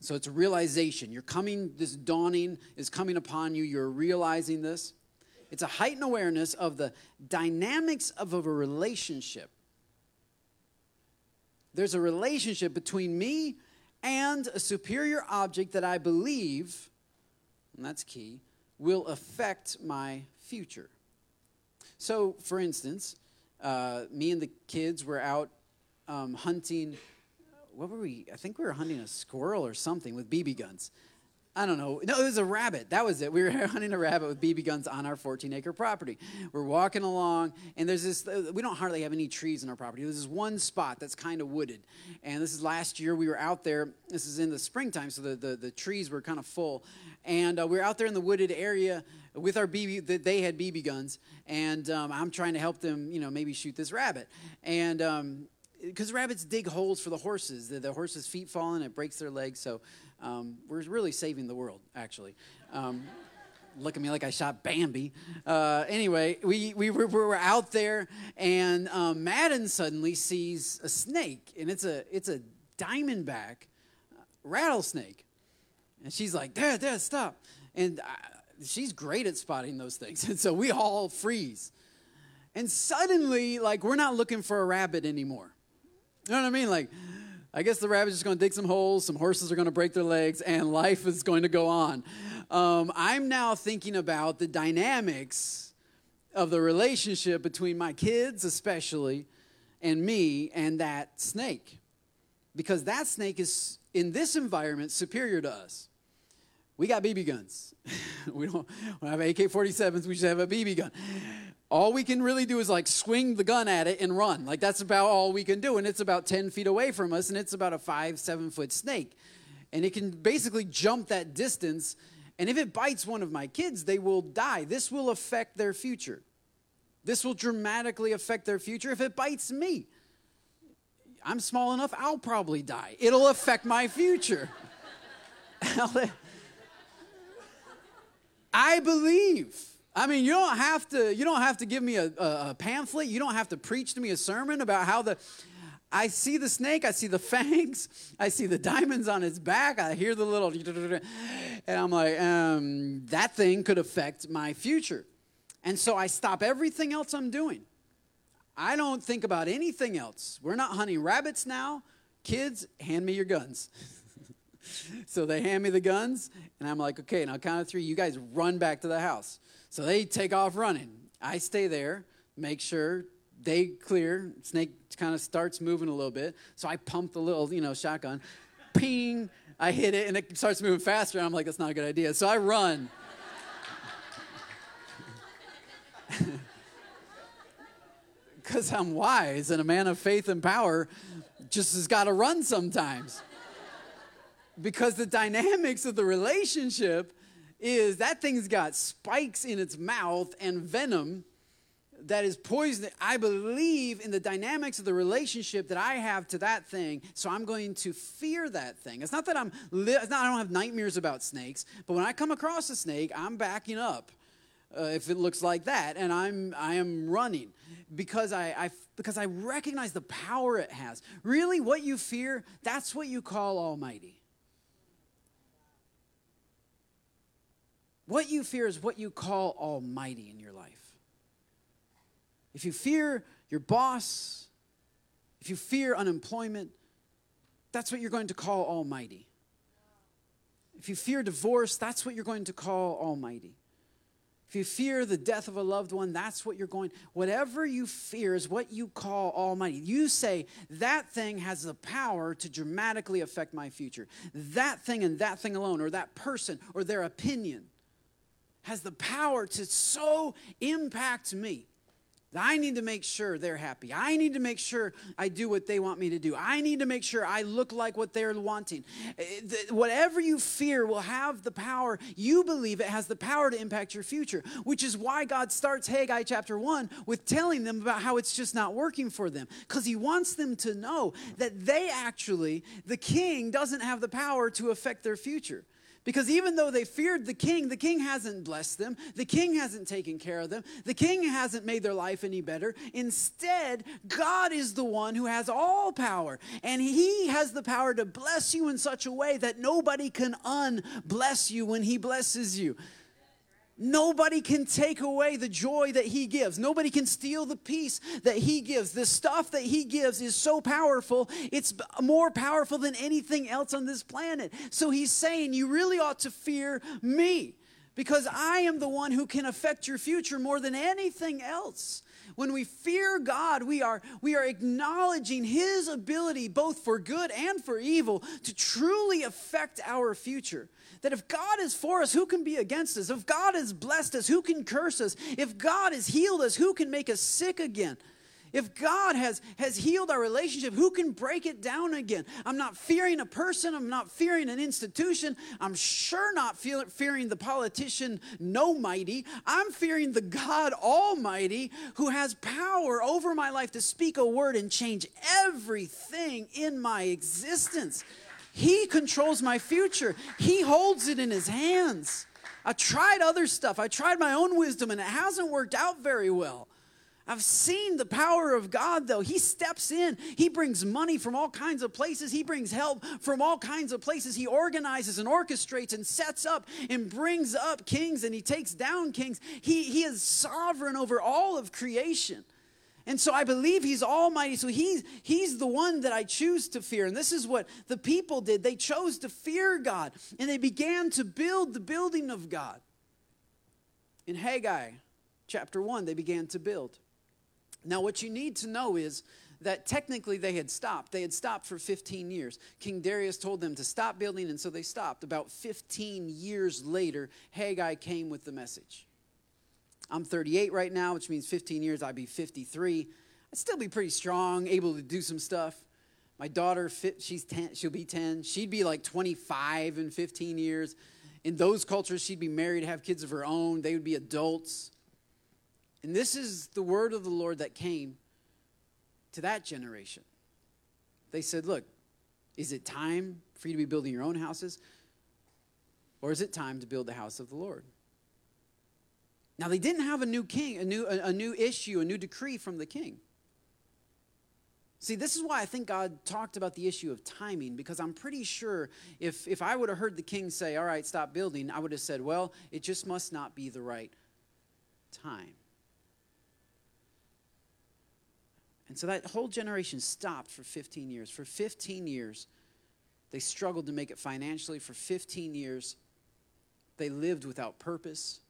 So it's a realization. You're coming, this dawning is coming upon you. You're realizing this. It's a heightened awareness of the dynamics of a relationship. There's a relationship between me and a superior object that I believe, and that's key, will affect my future. So, for instance, uh, me and the kids were out um, hunting. What were we? I think we were hunting a squirrel or something with BB guns. I don't know. No, it was a rabbit. That was it. We were hunting a rabbit with BB guns on our 14 acre property. We're walking along, and there's this, we don't hardly have any trees in our property. There's this one spot that's kind of wooded. And this is last year. We were out there. This is in the springtime, so the, the, the trees were kind of full. And uh, we were out there in the wooded area with our BB, they had BB guns. And um, I'm trying to help them, you know, maybe shoot this rabbit. And, um, because rabbits dig holes for the horses. The, the horses' feet fall in, it breaks their legs. So um, we're really saving the world, actually. Um, look at me like I shot Bambi. Uh, anyway, we, we, were, we were out there, and um, Madden suddenly sees a snake, and it's a, it's a diamondback uh, rattlesnake. And she's like, Dad, Dad, stop. And I, uh, she's great at spotting those things. And so we all freeze. And suddenly, like, we're not looking for a rabbit anymore. You know what I mean? Like, I guess the rabbit's just going to dig some holes, some horses are going to break their legs, and life is going to go on. Um, I'm now thinking about the dynamics of the relationship between my kids, especially, and me and that snake. Because that snake is, in this environment, superior to us. We got BB guns. we don't, we don't have AK 47s, we just have a BB gun all we can really do is like swing the gun at it and run. Like that's about all we can do. And it's about 10 feet away from us, and it's about a five, seven foot snake. And it can basically jump that distance. And if it bites one of my kids, they will die. This will affect their future. This will dramatically affect their future if it bites me. I'm small enough, I'll probably die. It'll affect my future. I believe I mean, you don't have to. You don't have to give me a, a, a, pamphlet. You don't have to preach to me a sermon about how the. I see the snake. I see the fangs. I see the diamonds on its back. I hear the little, and I'm like, um, that thing could affect my future, and so I stop everything else I'm doing. I don't think about anything else. We're not hunting rabbits now. Kids, hand me your guns. so they hand me the guns, and I'm like, okay, now count of three. You guys run back to the house. So they take off running. I stay there, make sure they clear. Snake kind of starts moving a little bit. So I pump the little, you know, shotgun. Ping! I hit it and it starts moving faster. I'm like, that's not a good idea. So I run. Because I'm wise and a man of faith and power just has got to run sometimes. because the dynamics of the relationship is that thing's got spikes in its mouth and venom that is poison. I believe in the dynamics of the relationship that I have to that thing, so I'm going to fear that thing. It's not that I'm, li- it's not I don't have nightmares about snakes, but when I come across a snake, I'm backing up. Uh, if it looks like that, and I'm I am running because I, I because I recognize the power it has. Really, what you fear, that's what you call Almighty. What you fear is what you call Almighty in your life. If you fear your boss, if you fear unemployment, that's what you're going to call Almighty. If you fear divorce, that's what you're going to call Almighty. If you fear the death of a loved one, that's what you're going. Whatever you fear is what you call Almighty. You say, that thing has the power to dramatically affect my future. That thing and that thing alone, or that person, or their opinion, has the power to so impact me I need to make sure they're happy. I need to make sure I do what they want me to do. I need to make sure I look like what they're wanting. Eh, whatever you fear will have the power, you believe it has the power to impact your future, which is why God starts Haggai chapter 1 with telling them about how it's just not working for them. Because He wants them to know that they actually, the king, doesn't have the power to affect their future. Because even though they feared the king, the king hasn't blessed them. The king hasn't taken care of them. The king hasn't made their life any better. Instead, God is the one who has all power. And he has the power to bless you in such a way that nobody can unbless you when he blesses you. Nobody can take away the joy that he gives. Nobody can steal the peace that he gives. The stuff that he gives is so powerful, it's more powerful than anything else on this planet. So he's saying, You really ought to fear me because I am the one who can affect your future more than anything else. When we fear God, we are, we are acknowledging His ability, both for good and for evil, to truly affect our future. That if God is for us, who can be against us? If God has blessed us, who can curse us? If God has healed us, who can make us sick again? If God has, has healed our relationship, who can break it down again? I'm not fearing a person. I'm not fearing an institution. I'm sure not feel, fearing the politician, no mighty. I'm fearing the God Almighty who has power over my life to speak a word and change everything in my existence. He controls my future, He holds it in His hands. I tried other stuff, I tried my own wisdom, and it hasn't worked out very well. I've seen the power of God, though. He steps in. He brings money from all kinds of places. He brings help from all kinds of places. He organizes and orchestrates and sets up and brings up kings and he takes down kings. He, he is sovereign over all of creation. And so I believe he's almighty. So he's, he's the one that I choose to fear. And this is what the people did. They chose to fear God and they began to build the building of God. In Haggai chapter 1, they began to build. Now, what you need to know is that technically they had stopped. They had stopped for 15 years. King Darius told them to stop building, and so they stopped. About 15 years later, Haggai came with the message. I'm 38 right now, which means 15 years I'd be 53. I'd still be pretty strong, able to do some stuff. My daughter, she's 10, she'll be 10. She'd be like 25 in 15 years. In those cultures, she'd be married, have kids of her own. They would be adults. And this is the word of the Lord that came to that generation. They said, Look, is it time for you to be building your own houses? Or is it time to build the house of the Lord? Now they didn't have a new king, a new, a, a new issue, a new decree from the king. See, this is why I think God talked about the issue of timing, because I'm pretty sure if, if I would have heard the king say, All right, stop building, I would have said, Well, it just must not be the right time. And so that whole generation stopped for 15 years. For 15 years, they struggled to make it financially. For 15 years, they lived without purpose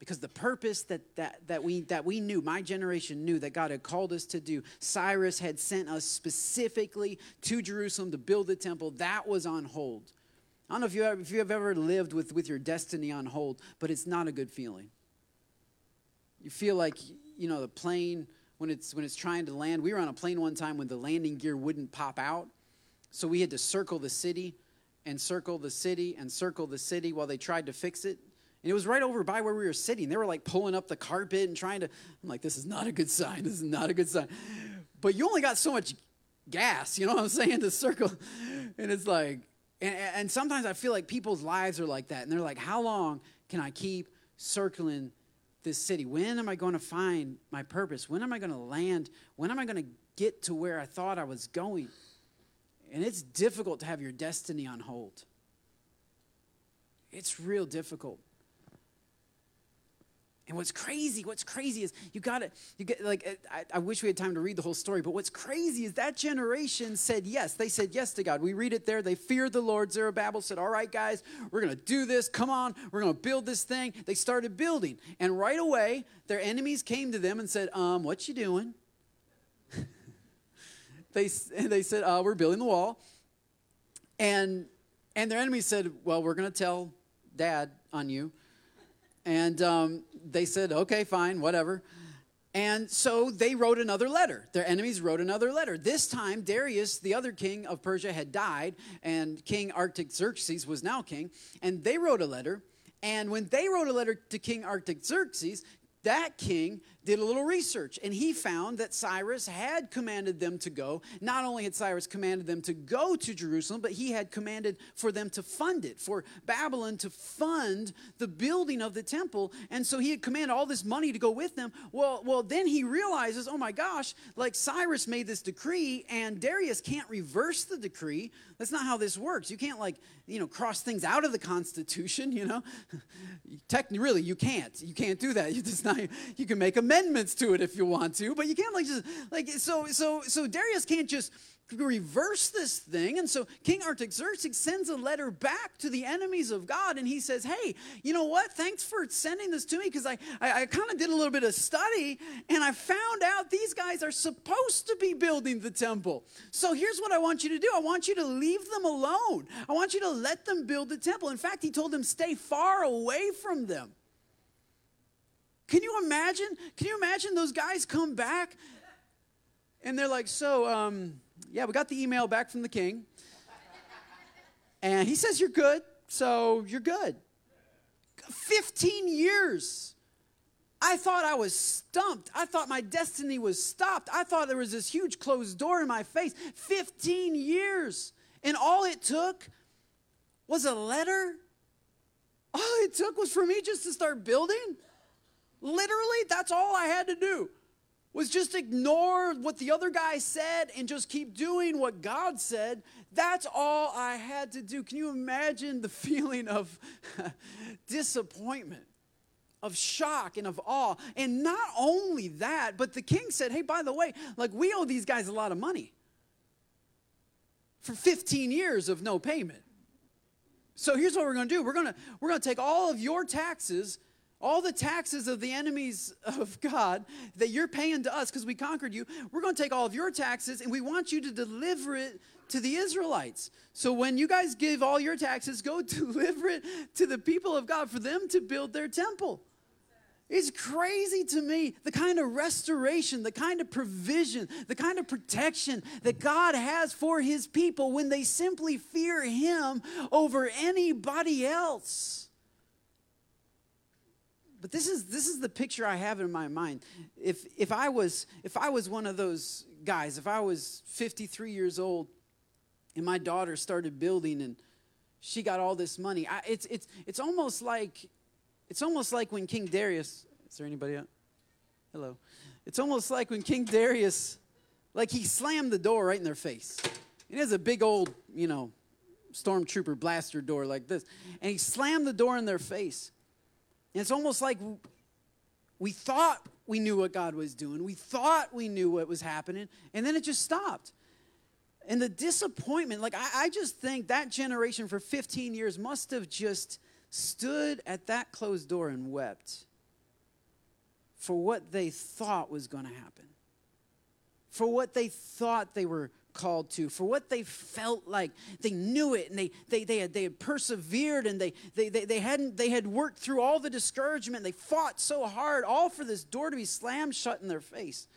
because the purpose that, that, that, we, that we knew, my generation knew that God had called us to do, Cyrus had sent us specifically to Jerusalem to build the temple, that was on hold. I don't know if you, have, if you have ever lived with, with your destiny on hold, but it's not a good feeling. You feel like, you know, the plane, when it's, when it's trying to land, we were on a plane one time when the landing gear wouldn't pop out. So we had to circle the city and circle the city and circle the city while they tried to fix it. And it was right over by where we were sitting. They were like pulling up the carpet and trying to. I'm like, this is not a good sign. This is not a good sign. But you only got so much gas, you know what I'm saying, to circle. And it's like, and, and sometimes I feel like people's lives are like that. And they're like, how long can I keep circling this city? When am I going to find my purpose? When am I going to land? When am I going to get to where I thought I was going? And it's difficult to have your destiny on hold. It's real difficult. And what's crazy, what's crazy is you got to, you get like, I, I, wish we had time to read the whole story, but what's crazy is that generation said yes. They said yes to God. We read it there. They feared the Lord. Zerubbabel said, All right, guys, we're going to do this. Come on, we're going to build this thing. They started building. And right away, their enemies came to them and said, Um, what you doing? they, they said, uh, We're building the wall. And, and their enemies said, Well, we're going to tell dad on you. And um, they said, okay, fine, whatever. And so they wrote another letter. Their enemies wrote another letter. This time, Darius, the other king of Persia, had died, and King Artaxerxes was now king. And they wrote a letter. And when they wrote a letter to King Artaxerxes, that king did a little research and he found that Cyrus had commanded them to go. Not only had Cyrus commanded them to go to Jerusalem, but he had commanded for them to fund it, for Babylon to fund the building of the temple. And so he had commanded all this money to go with them. Well, well, then he realizes, oh my gosh, like Cyrus made this decree and Darius can't reverse the decree. That's not how this works. You can't like, you know, cross things out of the Constitution, you know. Technically, really, you can't. You can't do that. You just not you can make amendments amendments to it if you want to, but you can't like just like so so so Darius can't just reverse this thing. And so King Artaxerxes sends a letter back to the enemies of God and he says, Hey, you know what? Thanks for sending this to me because I, I, I kind of did a little bit of study and I found out these guys are supposed to be building the temple. So here's what I want you to do I want you to leave them alone. I want you to let them build the temple. In fact, he told them, Stay far away from them. Can you imagine? Can you imagine those guys come back and they're like, so, um, yeah, we got the email back from the king. And he says, You're good, so you're good. 15 years. I thought I was stumped. I thought my destiny was stopped. I thought there was this huge closed door in my face. 15 years. And all it took was a letter. All it took was for me just to start building. Literally, that's all I had to do was just ignore what the other guy said and just keep doing what God said. That's all I had to do. Can you imagine the feeling of disappointment, of shock, and of awe? And not only that, but the king said, Hey, by the way, like we owe these guys a lot of money for 15 years of no payment. So here's what we're going to do. We're going to we're going to take all of your taxes all the taxes of the enemies of God that you're paying to us because we conquered you, we're going to take all of your taxes and we want you to deliver it to the Israelites. So when you guys give all your taxes, go deliver it to the people of God for them to build their temple. It's crazy to me the kind of restoration, the kind of provision, the kind of protection that God has for his people when they simply fear him over anybody else but this is this is the picture I have in my mind. If if I was if I was one of those guys, if I was 53 years old and my daughter started building and she got all this money, I, it's it's it's almost like it's almost like when King Darius. Is there anybody out? Hello. It's almost like when King Darius, like he slammed the door right in their face. It has a big old, you know, stormtrooper blaster door like this, and he slammed the door in their face. It's almost like we thought we knew what God was doing, we thought we knew what was happening, and then it just stopped. And the disappointment, like, I, I just think that generation for 15 years must have just stood at that closed door and wept for what they thought was going to happen, for what they thought they were called to, for what they felt like. They knew it and they, they, they, had, they had persevered and they, they, they, they, hadn't, they had worked through all the discouragement. They fought so hard, all for this door to be slammed shut in their face.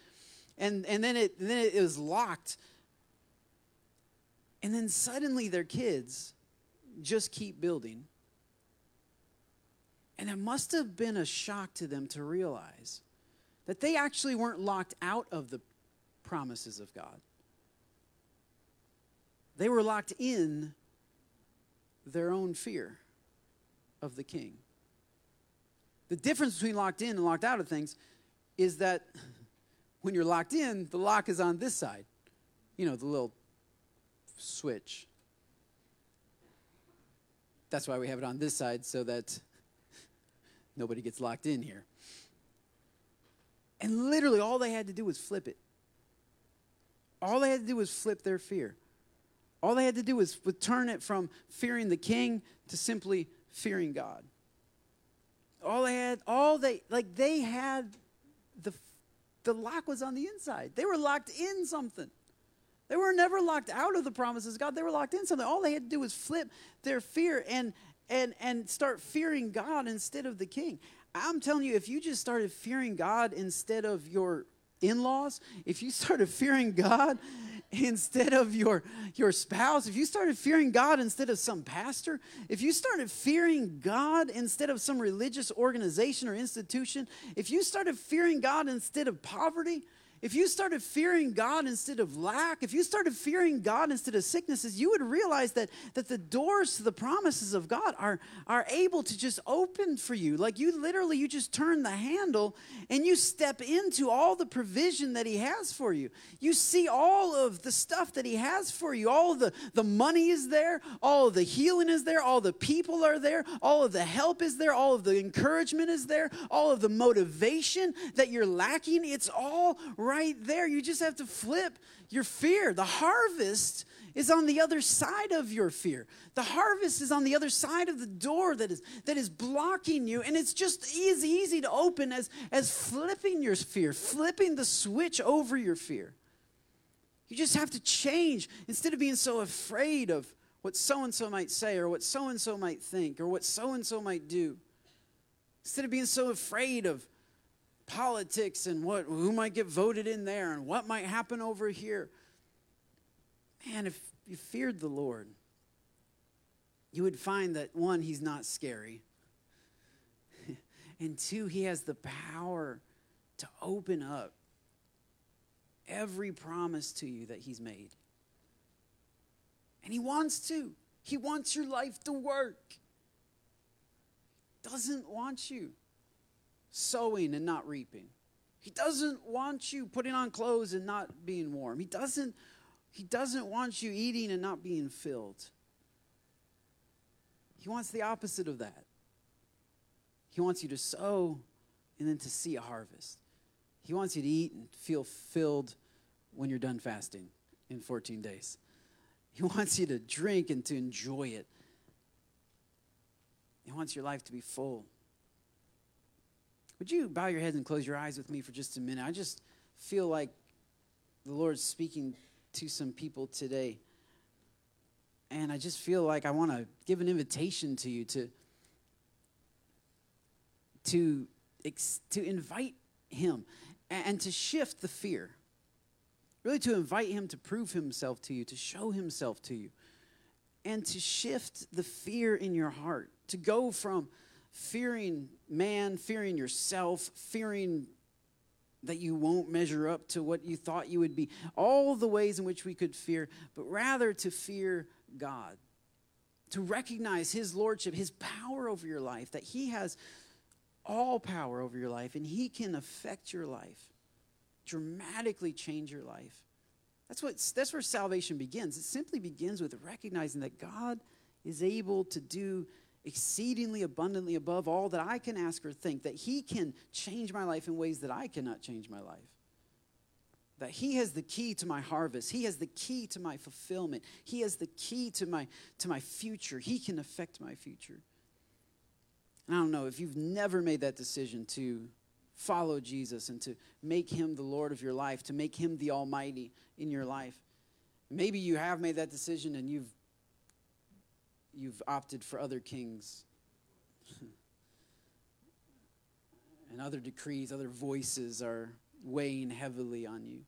And, and then, it, then it was locked. And then suddenly their kids just keep building. And it must have been a shock to them to realize that they actually weren't locked out of the promises of God. They were locked in their own fear of the king. The difference between locked in and locked out of things is that when you're locked in, the lock is on this side. You know, the little switch. That's why we have it on this side so that nobody gets locked in here. And literally, all they had to do was flip it. All they had to do was flip their fear. All they had to do was, turn it from fearing the king to simply fearing God. All they had, all they, like they had, the, the lock was on the inside. They were locked in something. They were never locked out of the promises of God. They were locked in something. All they had to do was flip their fear and, and, and start fearing God instead of the king. I'm telling you, if you just started fearing God instead of your in laws, if you started fearing God instead of your, your spouse, if you started fearing God instead of some pastor, if you started fearing God instead of some religious organization or institution, if you started fearing God instead of poverty, if you started fearing God instead of lack, if you started fearing God instead of sicknesses, you would realize that, that the doors to the promises of God are, are able to just open for you. Like you literally, you just turn the handle and you step into all the provision that He has for you. You see all of the stuff that He has for you. All the, the money is there, all the healing is there, all the people are there, all of the help is there, all of the encouragement is there, all of the motivation that you're lacking. It's all right right there. You just have to flip your fear. The harvest is on the other side of your fear. The harvest is on the other side of the door that is that is blocking you and it's just as easy to open as as flipping your fear, flipping the switch over your fear. You just have to change instead of being so afraid of what so and so might say or what so and so might think or what so and so might do. Instead of being so afraid of politics and what who might get voted in there and what might happen over here. Man, if you feared the Lord, you would find that one, he's not scary. and two, he has the power to open up every promise to you that he's made. And he wants to. He wants your life to work. Doesn't want you sowing and not reaping. He doesn't want you putting on clothes and not being warm. He doesn't, he doesn't want you eating and not being filled. He wants the opposite of that. He wants you to sow and then to see a harvest. He wants you to eat and feel filled when you're done fasting in 14 days. He wants you to drink and to enjoy it. He wants your life to be full. Would you bow your heads and close your eyes with me for just a minute? I just feel like the Lord's speaking to some people today. And I just feel like I want to give an invitation to you to, to, to invite Him and to shift the fear. Really, to invite Him to prove Himself to you, to show Himself to you, and to shift the fear in your heart, to go from fearing man, fearing yourself, fearing that you won't measure up to what you thought you would be, all the ways in which we could fear, but rather to fear God, to recognize His Lordship, His power over your life, that He has all power over your life and He can affect your life, dramatically change your life. That's, what, that's where salvation begins. It simply begins with recognizing that God is able to do exceedingly abundantly above all that I can ask or think, that He can change my life in ways that I cannot change my life. That He has the key to my harvest. He has the key to my fulfillment. He has the key to my, to my future. He can affect my future. And I don't know if you've never made that decision to follow Jesus and to make Him the Lord of your life, to make Him the Almighty in your life. Maybe you have made that decision and you've you've opted for other kings and other decrees, other voices are weighing heavily on you.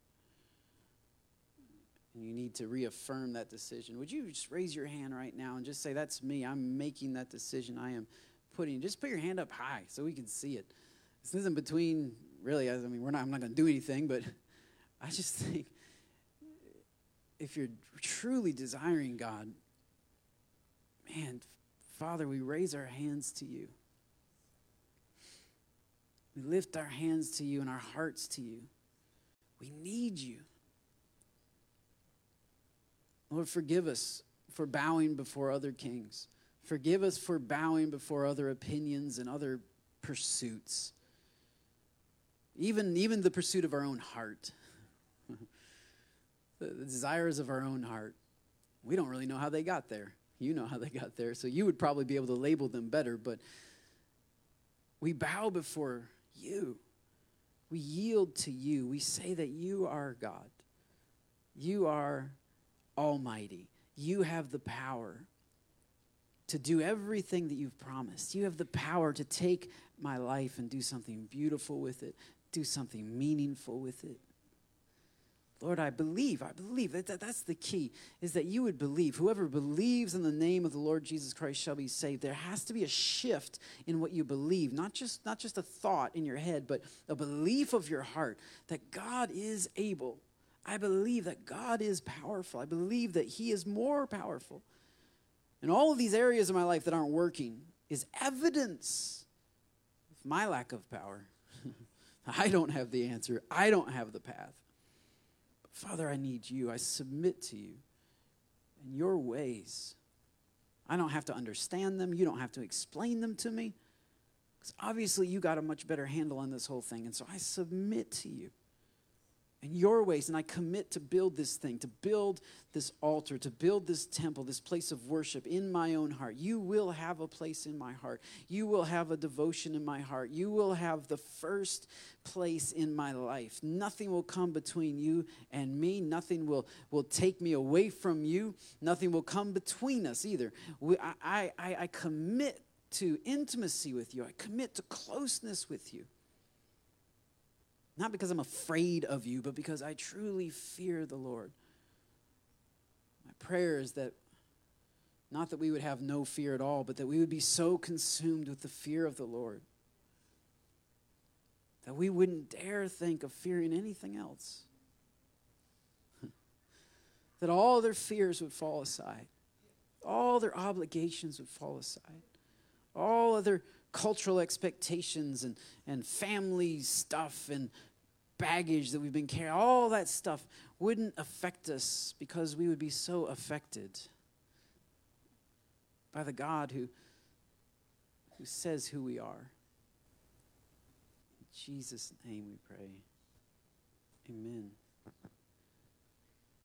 and you need to reaffirm that decision, would you just raise your hand right now and just say, That's me. I'm making that decision. I am putting, just put your hand up high so we can see it. This isn't between, really, I mean, we're not, I'm not going to do anything, but I just think if you're truly desiring God, man, Father, we raise our hands to you. We lift our hands to you and our hearts to you. We need you. Lord, forgive us for bowing before other kings. Forgive us for bowing before other opinions and other pursuits. Even, even the pursuit of our own heart, the, the desires of our own heart. We don't really know how they got there. You know how they got there, so you would probably be able to label them better, but we bow before you. We yield to you. We say that you are God. You are Almighty. You have the power to do everything that you've promised. You have the power to take my life and do something beautiful with it, do something meaningful with it. Lord, I believe, I believe. That, that, that's the key, is that you would believe. Whoever believes in the name of the Lord Jesus Christ shall be saved. There has to be a shift in what you believe, not just, not just a thought in your head, but a belief of your heart that God is able I believe that God is powerful. I believe that He is more powerful. And all of these areas of my life that aren't working is evidence of my lack of power. I don't have the answer, I don't have the path. Father, I need you. I submit to you and your ways. I don't have to understand them, you don't have to explain them to me. Because obviously, you got a much better handle on this whole thing. And so I submit to you and your ways. And I commit to build this thing, to build this altar, to build this temple, this place of worship in my own heart. You will have a place in my heart. You will have a devotion in my heart. You will have the first place in my life. Nothing will come between you and me. Nothing will, will take me away from you. Nothing will come between us either. We, I, I, I commit to intimacy with you, I commit to closeness with you. Not because I'm afraid of you, but because I truly fear the Lord. My prayer is that not that we would have no fear at all, but that we would be so consumed with the fear of the Lord that we wouldn't dare think of fearing anything else. that all their fears would fall aside, all their obligations would fall aside, all other cultural expectations and, and family stuff and baggage that we've been carrying, all that stuff wouldn't affect us because we would be so affected by the God who, who says who we are. In Jesus' name we pray. Amen.